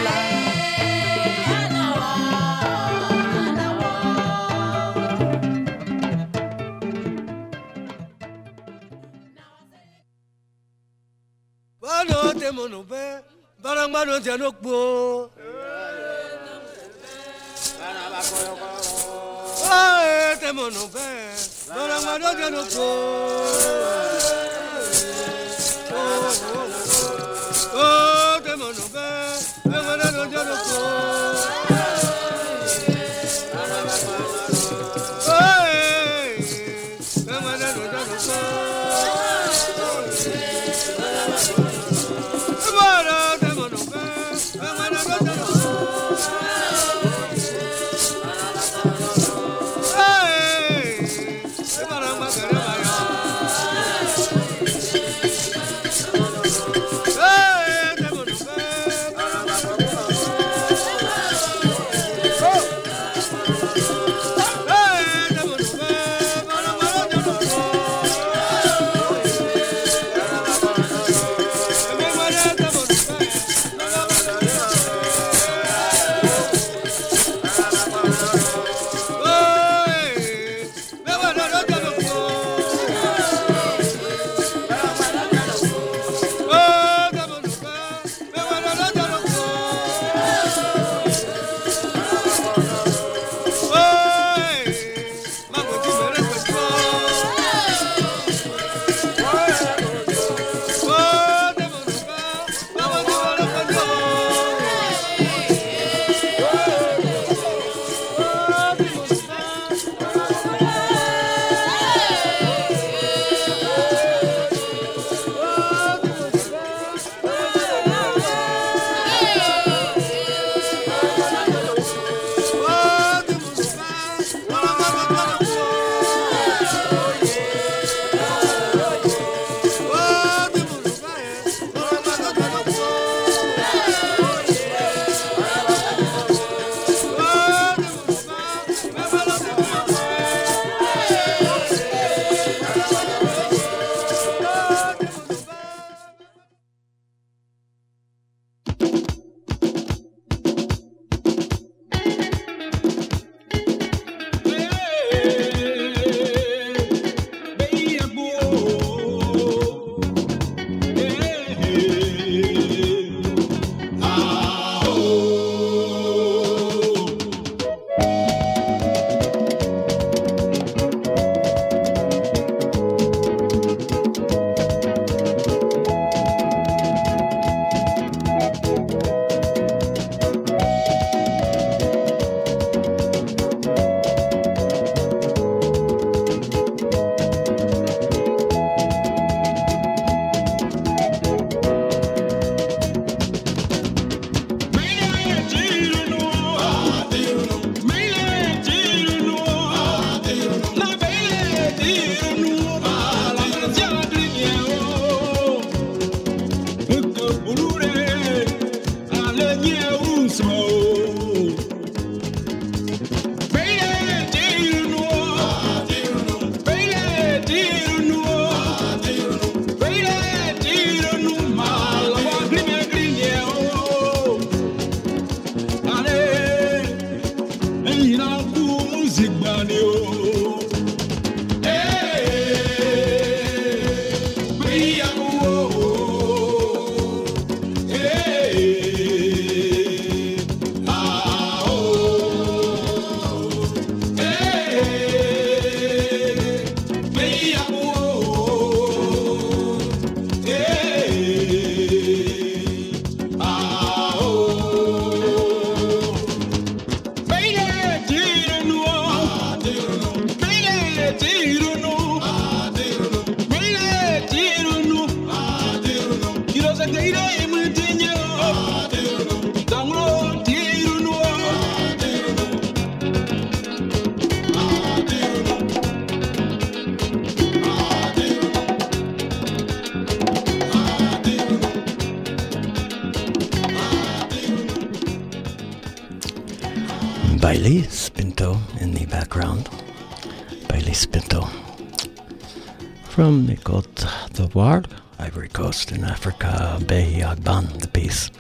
Speaker 1: Africa, Agban, the piece.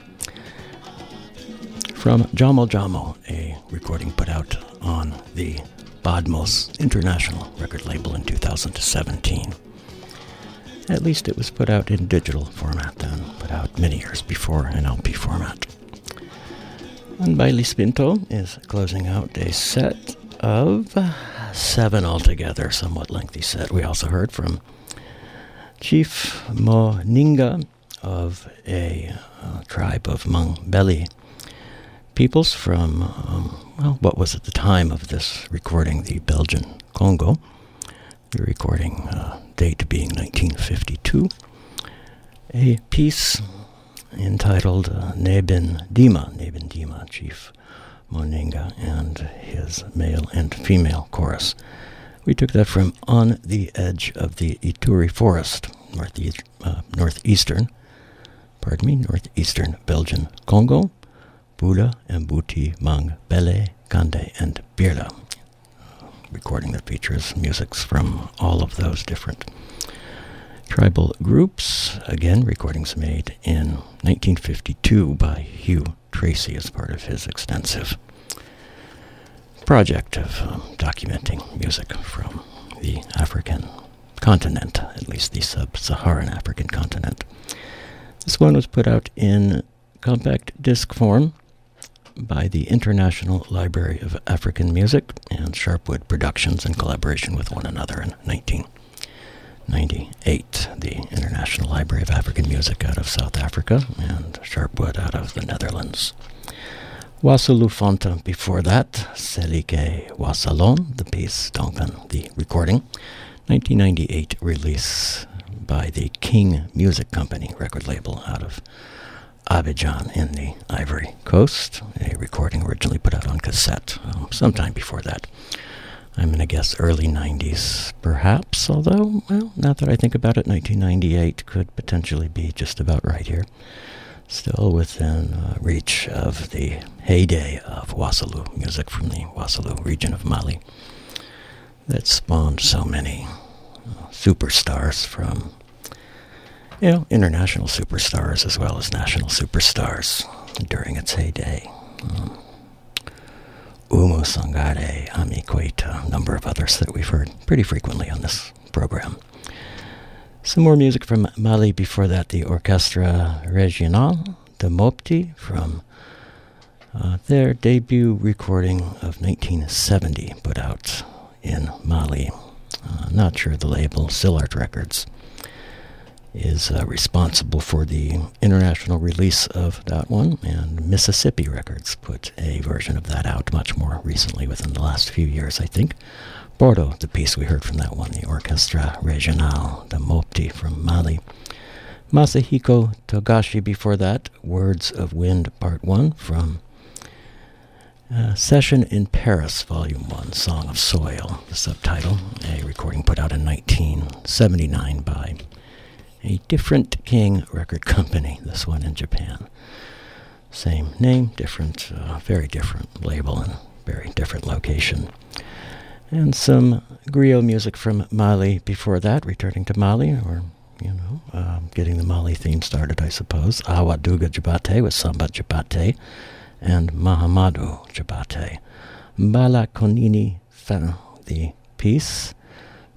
Speaker 1: From Jamo Jamo, a recording put out on the Badmos International record label in 2017. At least it was put out in digital format then, put out many years before in LP format. And Bailey Spinto is closing out a set of seven altogether, somewhat lengthy set. We also heard from Chief Moninga of a uh, tribe of Mung Beli peoples from, um, well, what was at the time of this recording, the Belgian Congo. The recording uh, date being 1952. A piece entitled uh, Neben Dima, Neben Dima, Chief Moninga, and his male and female chorus. We took that from On the Edge of the Ituri Forest, northeast, uh, northeastern, pardon me, northeastern Belgian Congo, Bula and Buti Mang Bele, Kande, and Birla. recording that features musics from all of those different tribal groups. Again, recordings made in 1952 by Hugh Tracey as part of his extensive project of um, documenting music from the African continent, at least the sub Saharan African continent. This one was put out in compact disc form by the International Library of African Music and Sharpwood Productions in collaboration with one another in 1998. The International Library of African Music out of South Africa and Sharpwood out of the Netherlands. Wasselu Fonta before that, Selike Wassalon, the piece, Duncan, the recording. 1998 release by the King Music Company record label out of Abidjan in the Ivory Coast. A recording originally put out on cassette um, sometime before that. I'm going to guess early 90s, perhaps, although, well, now that I think about it, 1998 could potentially be just about right here. Still within uh, reach of the heyday of Wassalu music from the Wassalu region of Mali that spawned so many uh, superstars from you know, international superstars as well as national superstars during its heyday. Um, Oumou Sangaré, Ami a number of others that we've heard pretty frequently on this program. Some more music from Mali before that, the Orchestra Regional de Mopti from uh, their debut recording of 1970, put out in Mali. Uh, not sure the label, Syllart Records is uh, responsible for the international release of that one, and Mississippi Records put a version of that out much more recently, within the last few years, I think. Bordeaux, the piece we heard from that one, the Orchestra Regional de Mopti from Mali. Masahiko Togashi before that, Words of Wind Part 1 from uh, Session in Paris, Volume 1, Song of Soil, the subtitle, a recording put out in 1979 by a different King record company, this one in Japan. Same name, different, uh, very different label, and very different location. And some griot music from Mali before that, returning to Mali, or, you know, uh, getting the Mali theme started, I suppose. Awaduga Jabate with Samba Jabate and Mahamadou Jabate. Bala Konini Fin, the piece.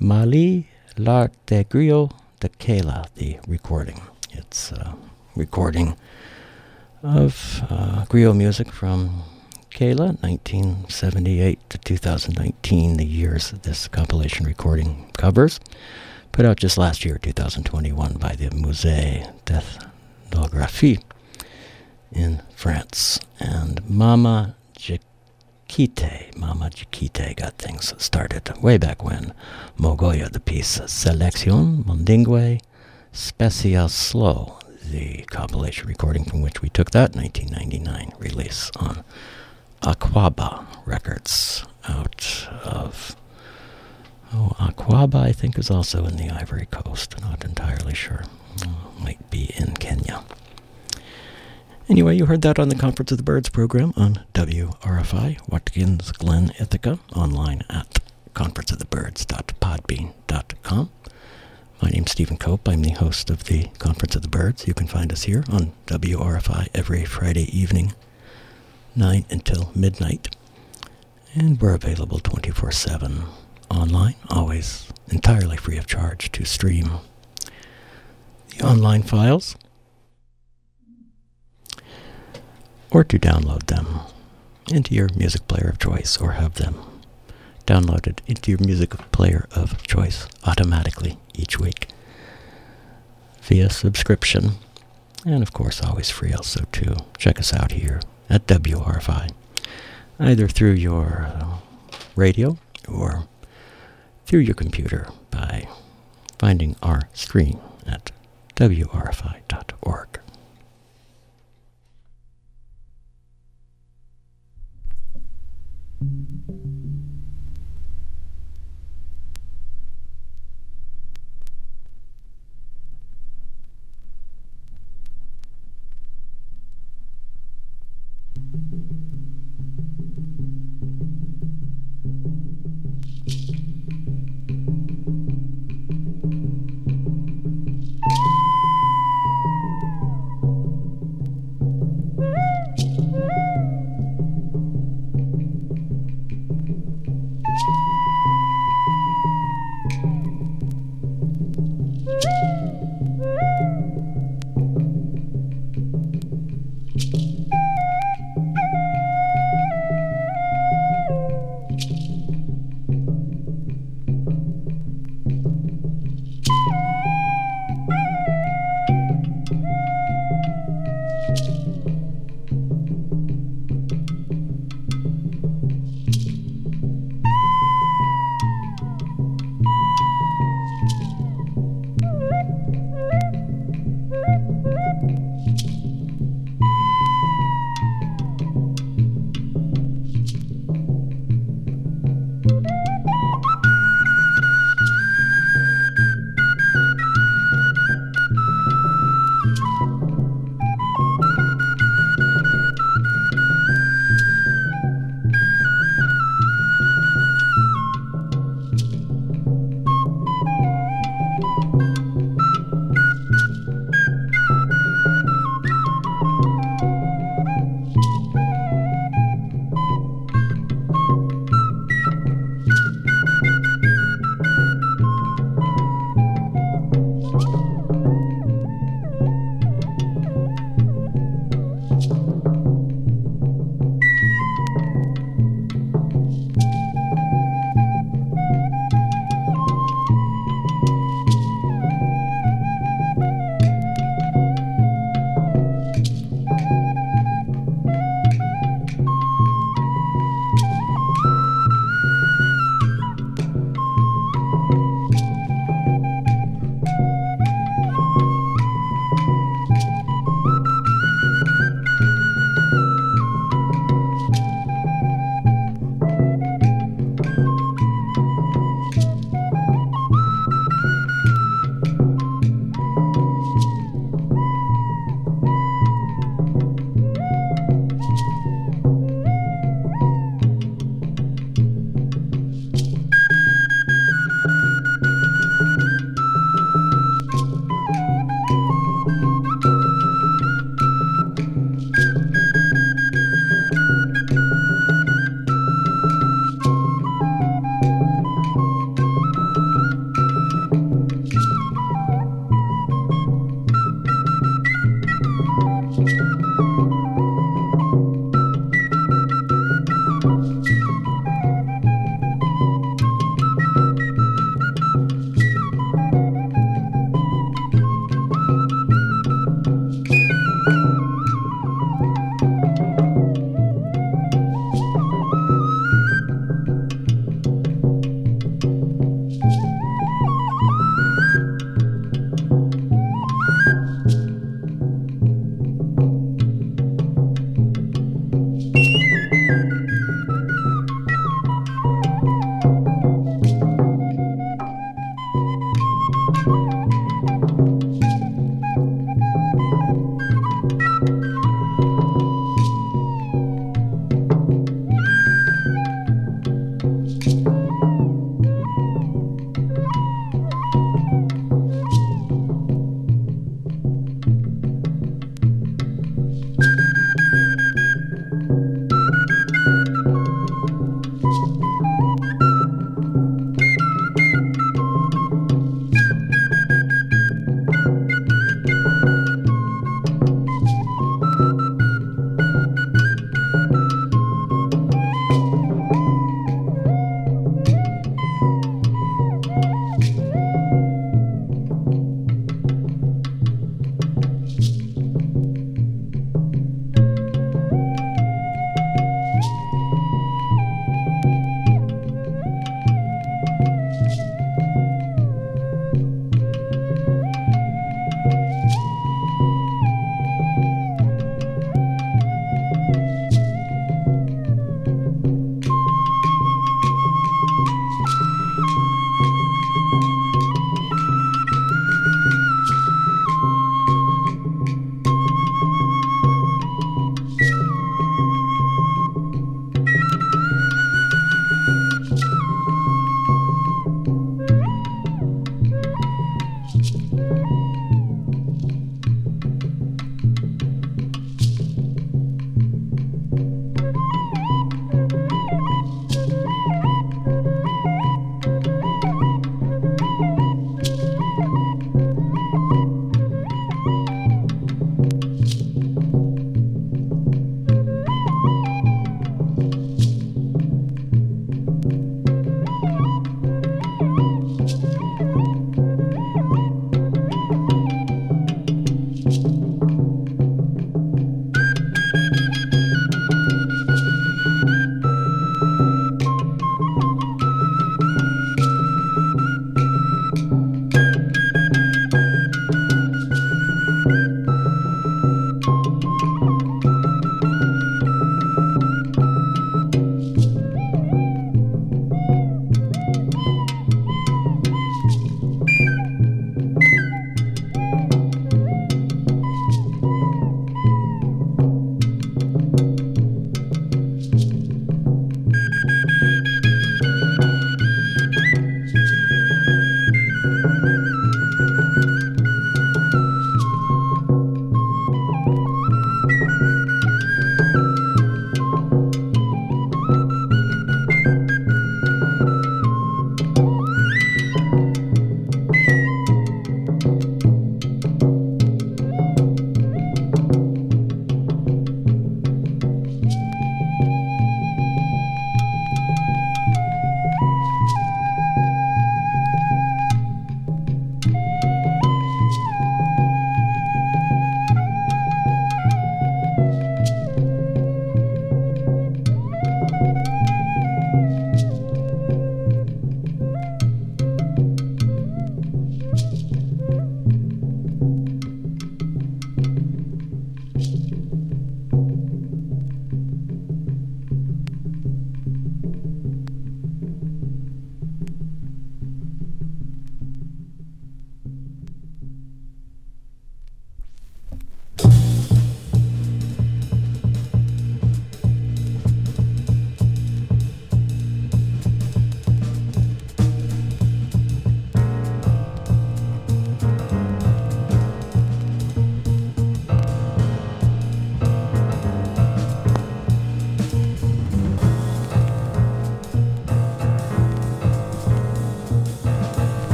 Speaker 1: Mali, l'art de griot the Kela, the recording. It's a recording of uh, griot music from Kela, 1978 to 2019, the years this compilation recording covers. Put out just last year, 2021, by the Musée d'Ethnographie in France. And Mama Jikite, Mama Jikite got things started way back when. Mogoya, the piece Selection Mondingue Special Slow, the compilation recording from which we took that 1999 release on Aquaba Records out of. Oh, Aquaba, I think, is also in the Ivory Coast. Not entirely sure. Might be in Kenya. Anyway, you heard that on the Conference of the Birds program on WRFI, Watkins Glen, Ithaca, online at conferenceofthebirds.podbean.com. My name's Stephen Cope. I'm the host of the Conference of the Birds. You can find us here on WRFI every Friday evening, 9 until midnight. And we're available 24 7 online, always entirely free of charge to stream the online files or to download them into your music player of choice or have them downloaded into your music player of choice automatically each week via subscription. And of course, always free also to check us out here at WRFI, either through your uh, radio or through your computer by finding our screen at wrfi.org.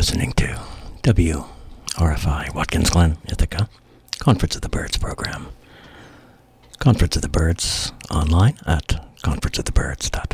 Speaker 1: listening to WRFI Watkins Glen, Ithaca, Conference of the Birds program. Conference of the Birds online at conferenceofthebirds.podbean.com.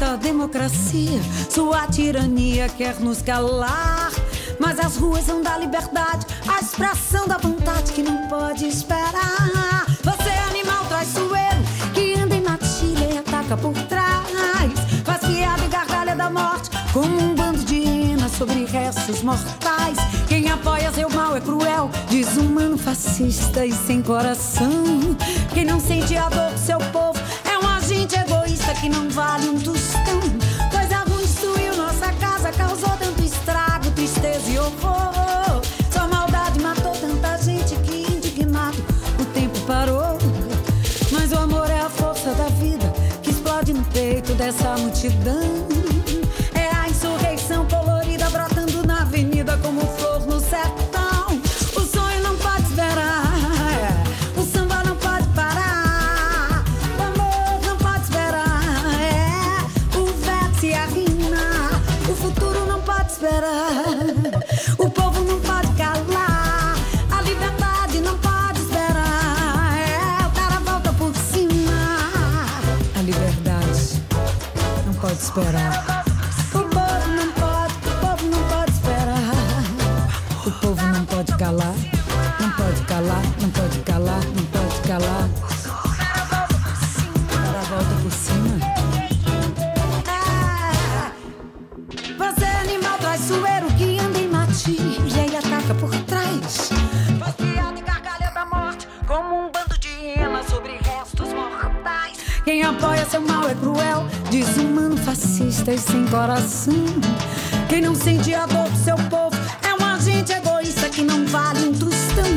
Speaker 15: nossa democracia, sua tirania quer nos calar. Mas as ruas são da liberdade, a expressão da vontade que não pode esperar. Você é animal traiçoeiro que anda em matilha e ataca por trás. Faz piada e gargalha da morte como um bando de hienas sobre restos mortais. Quem apoia seu mal é cruel, desumano, fascista e sem coração. Quem não sente a dor do seu povo é um agente egoísta que não vale um tostão. Coisa ruim destruiu nossa casa, causou tanto estrago, tristeza e horror. Sua maldade matou tanta gente que indignado o tempo parou. Mas o amor é a força da vida que explode no peito dessa multidão. O povo não pode, o povo não pode esperar. O povo não pode calar, não pode calar, não pode calar, não pode calar. Para a volta por cima. Ah, Você é animal traiçoeiro que anda em matilha e ataca por trás. Faz piada e gargalha da morte como um bando de hienas sobre restos mortais. Quem apoia seu mal é cruel, desumano, fascista e sem coração. Quem não sente a dor do seu povo é um agente egoísta que não vale um tostão.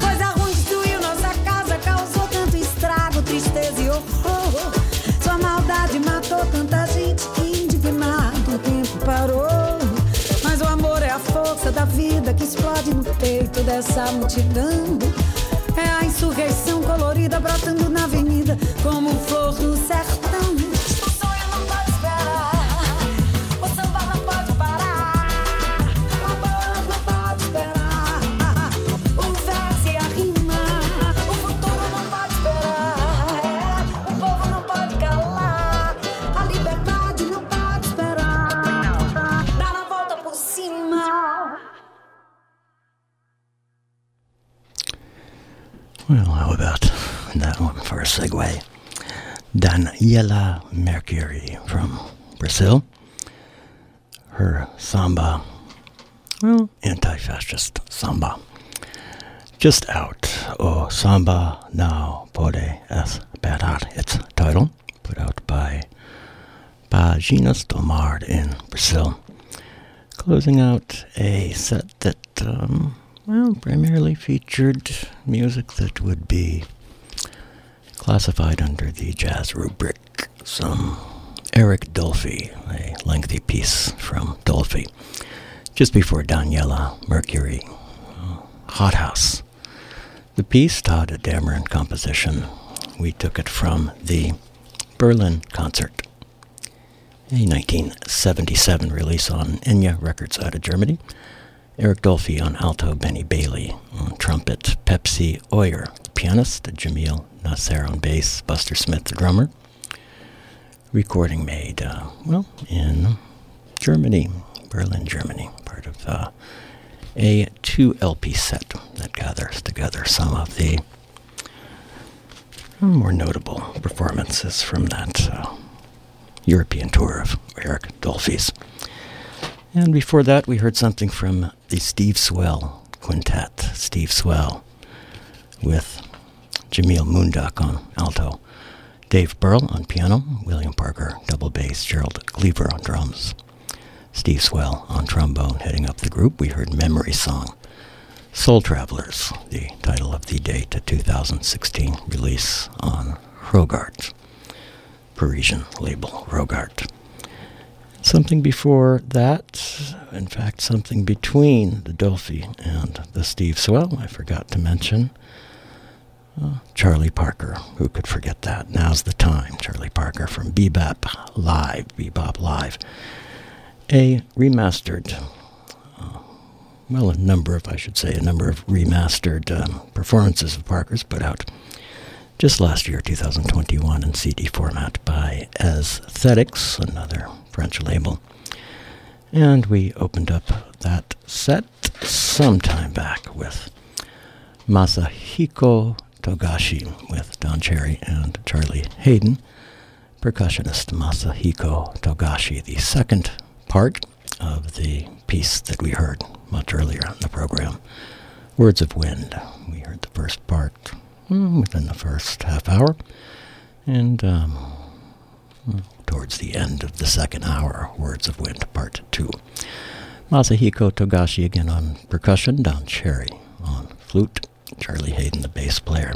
Speaker 15: Coisa ruim destruiu nossa casa, causou tanto estrago, tristeza e horror. Sua maldade matou tanta gente indignado o tempo parou. Mas o amor é a força da vida que explode no peito dessa multidão. É a insurreição colorida brotando na avenida como flor no sertão.
Speaker 1: Daniela Mercury from Brazil. Her samba, well, anti fascist samba. Just out. O Samba Não Pode Esperar, its title, put out by Páginas do Mar in Brazil. Closing out a set that, um, well, primarily featured music that would be classified under the jazz rubric. Some Eric Dolphy, a lengthy piece from Dolphy. Just before Daniela Mercury, uh, Hot House. The piece, Tadd Dameron composition, we took it from the Berlin concert, a 1977 release on Enja Records out of Germany. Eric Dolphy on alto, Benny Bailey on trumpet, Pepsi Auer, pianist, Jamil Nasser on bass, Buster Smith, the drummer. Recording made, uh, well, in Germany, Berlin, Germany, part of uh, a two LP set that gathers together some of the more notable performances from that uh, European tour of Eric Dolphy's. And before that, we heard something from the Steve Swell Quintet. Steve Swell with Jemeel Moondoc on alto, Dave Burrell on piano, William Parker double bass, Gerald Cleaver on drums, Steve Swell on trombone. Heading up the group, we heard Memory Song. Soul Travelers, the title of the date, a 2016 release on RogueArt, Parisian label RogueArt. Something before that, in fact, something between the Dolphy and the Steve Swell, I forgot to mention. Charlie Parker, who could forget that? Now's the time. Charlie Parker from Bebop Live, Bebop Live. A remastered, uh, well, a number of, I should say, a number of remastered um, performances of Parker's put out just last year, 2021, in CD format by ezz-thetics, another French label. And we opened up that set some time back with Masahiko Togashi with Don Cherry and Charlie Haden. Percussionist Masahiko Togashi, the second part of the piece that we heard much earlier in the program, Words of Wind. We heard the first part mm, within the first half hour, and um, towards the end of the second hour, Words of Wind Part 2. Masahiko Togashi again on percussion, Don Cherry on flute, Charlie Haden the bass player.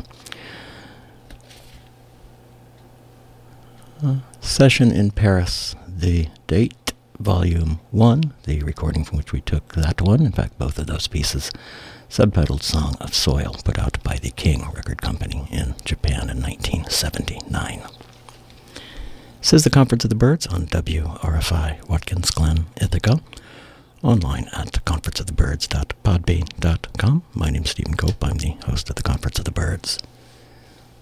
Speaker 1: Uh, session in Paris, the date, volume 1, the recording from which we took that one, in fact both of those pieces, subtitled Song of Soil, put out by the King Record Company in Japan in 1979. This is the Conference of the Birds on WRFI Watkins Glen, Ithaca. Online at conferenceofthebirds.podbean.com. My name's Stephen Cope. I'm the host of the Conference of the Birds.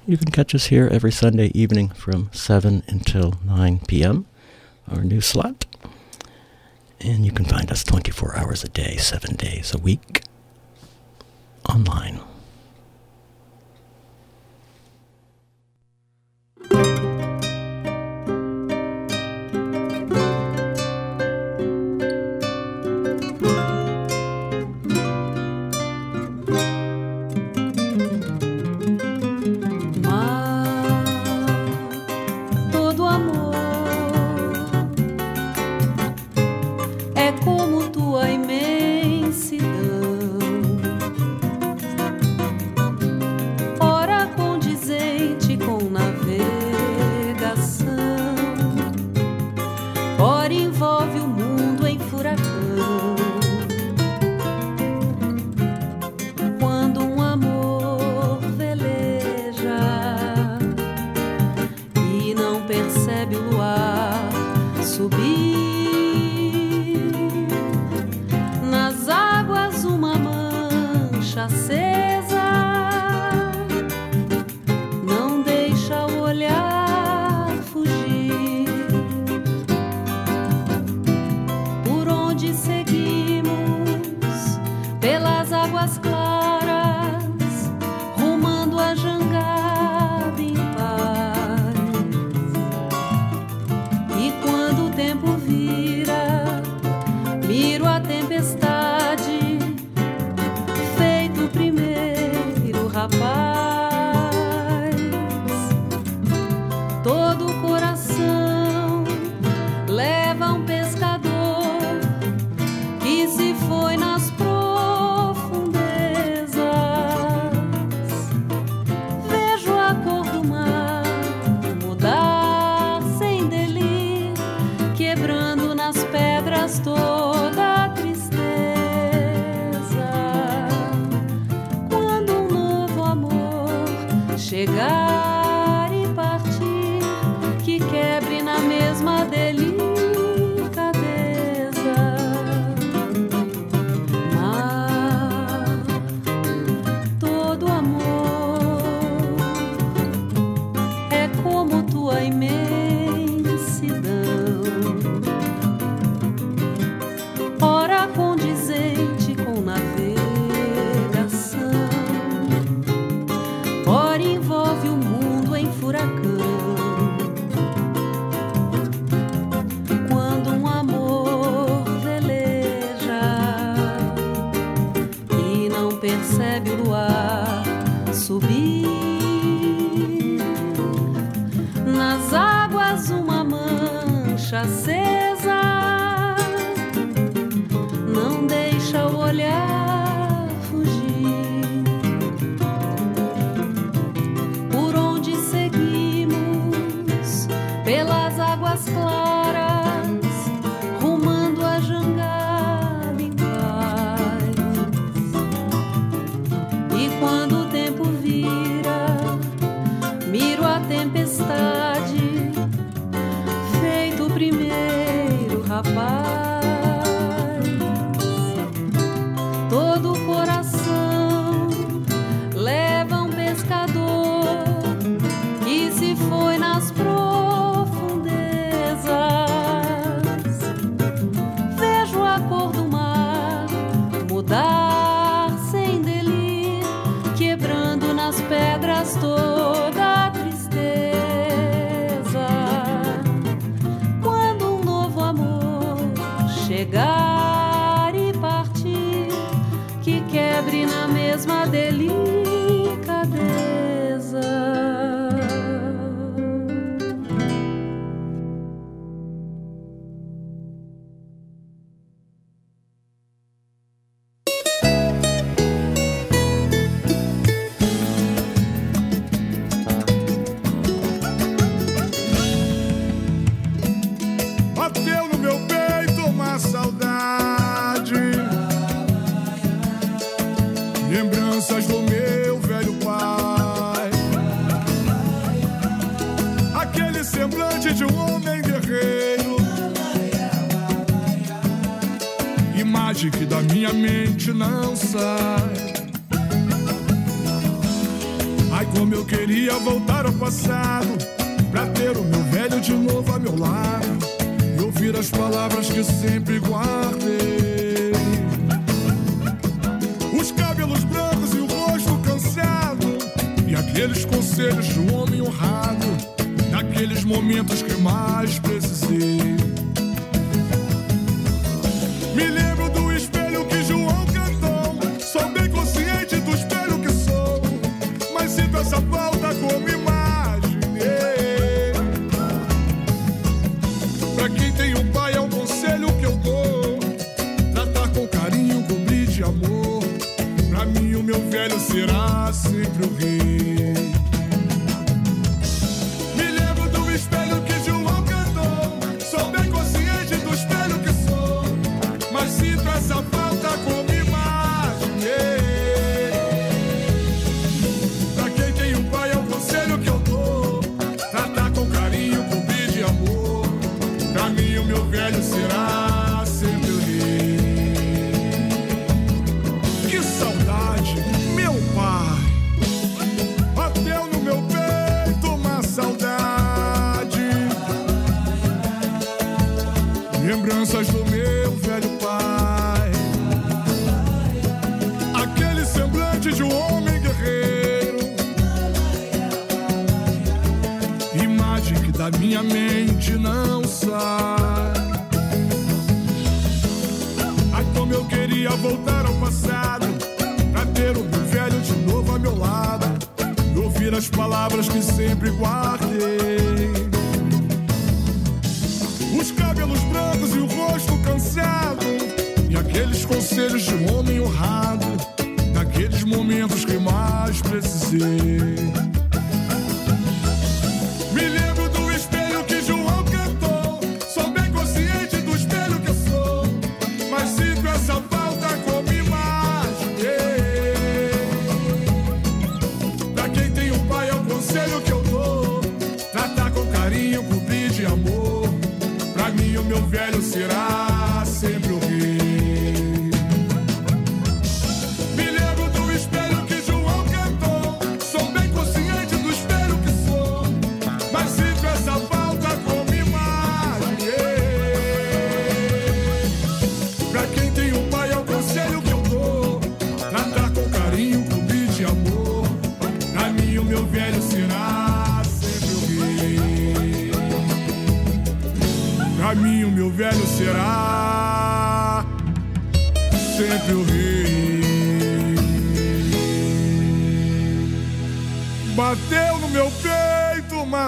Speaker 1: You can catch us here every Sunday evening from 7 until 9 p.m., our new slot. And you can find us 24 hours a day, 7 days a week, online.
Speaker 16: Subir.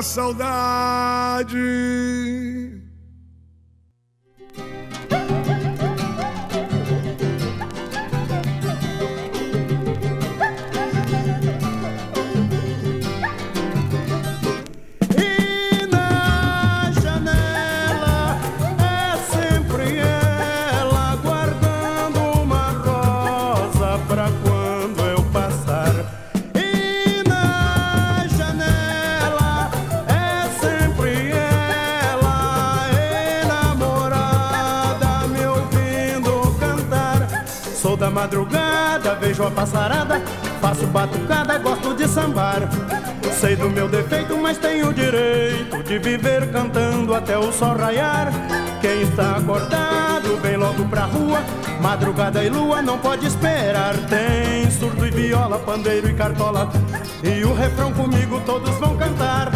Speaker 17: saudade.
Speaker 18: madrugada vejo a passarada, faço batucada, gosto de sambar. Sei do meu defeito, mas tenho o direito de viver cantando até o sol raiar. Quem está acordado vem logo pra rua, madrugada e lua não pode esperar. Tem surdo e viola, pandeiro e cartola, e o refrão comigo todos vão cantar.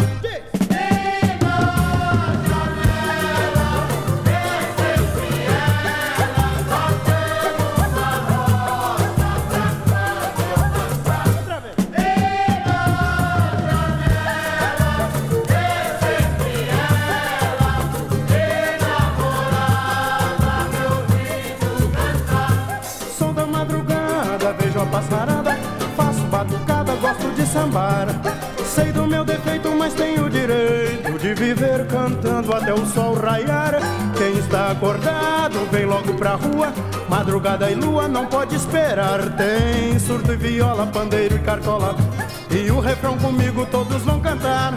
Speaker 18: cantando até o sol raiar. Quem está acordado vem logo pra rua. Madrugada e lua não pode esperar. Tem surdo e viola, pandeiro e cartola E o refrão comigo todos vão cantar.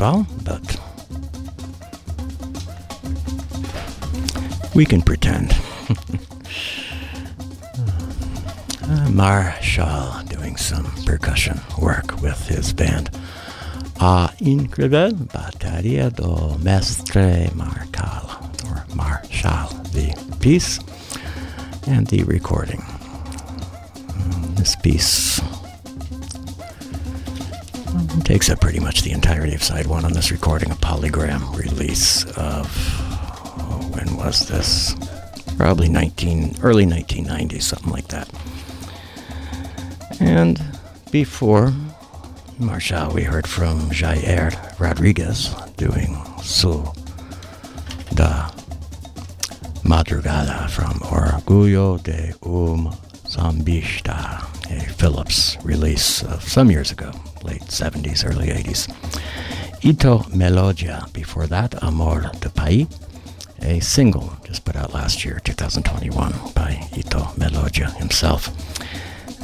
Speaker 1: But we can pretend. Uh, Marshall doing some percussion work with his band. A Incredible Bateria do Mestre Marcal, or Marshall, the piece, and the recording. Mm, This piece takes up pretty much the entirety of side one on this recording, a polygram release of oh, when was this? Probably 19 early 1990s, something like that. And before Marshall, we heard from Jair Rodrigues doing Su da Madrugada from Orgullo de um Zambista, a Philips release of some years ago, late 70s, early 80s. Ito Melodia, before that, Amor de País, a single just put out last year, 2021, by Ito Melodia himself,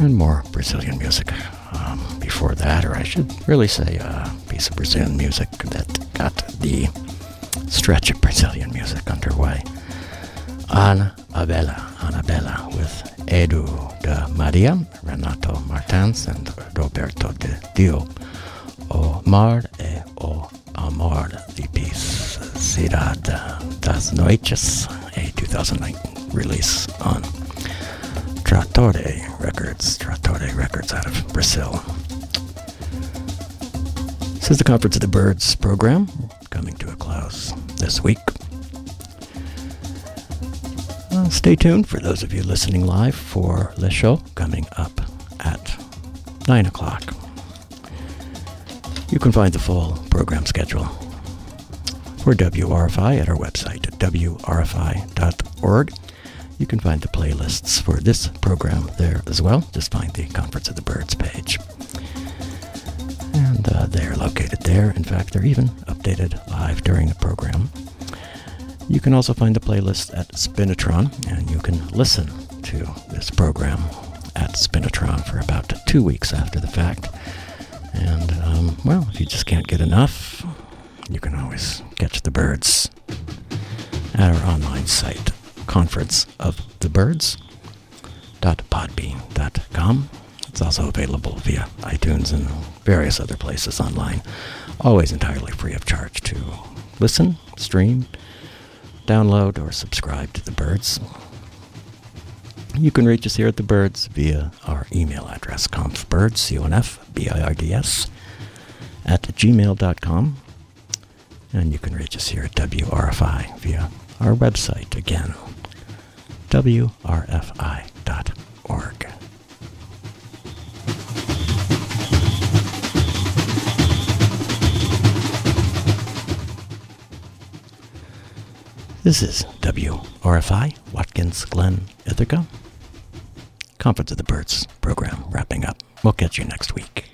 Speaker 1: and more Brazilian music. Um, before that, or I should really say a piece of Brazilian music that got the stretch of Brazilian music underway. Ana Abella, Anabella with Edu de Maria, Renato Martins, and Roberto de Dio. O Mar e O Amor, the piece Cidade das Noites, a 2009 release on Tratore Records, Tratore Records out of Brazil. This is the Conference of the Birds program, coming to a close this week. Uh, stay tuned for those of you listening live for the show coming up at 9 o'clock. You can find the full program schedule for WRFI at our website wrfi.org. You can find the playlists for this program there as well. Just find the Conference of the Birds page. And uh, they're located there. In fact, they're even updated live during the program. You can also find the playlist at Spinitron, and you can listen to this program at Spinitron for about two weeks after the fact. And, um, well, if you just can't get enough, you can always catch the birds at our online site, conferenceofthebirds.podbean.com. It's also available via iTunes and various other places online, always entirely free of charge to listen, stream, download, or subscribe to the birds. You can reach us here at the Birds via our email address, confbirds, C-O-N-F-B-I-R-D-S, at gmail.com. And you can reach us here at WRFI via our website, again, wrfi.org. This is WRFI, Watkins Glen, Ithaca. Conference of the Birds program wrapping up. We'll catch you next week.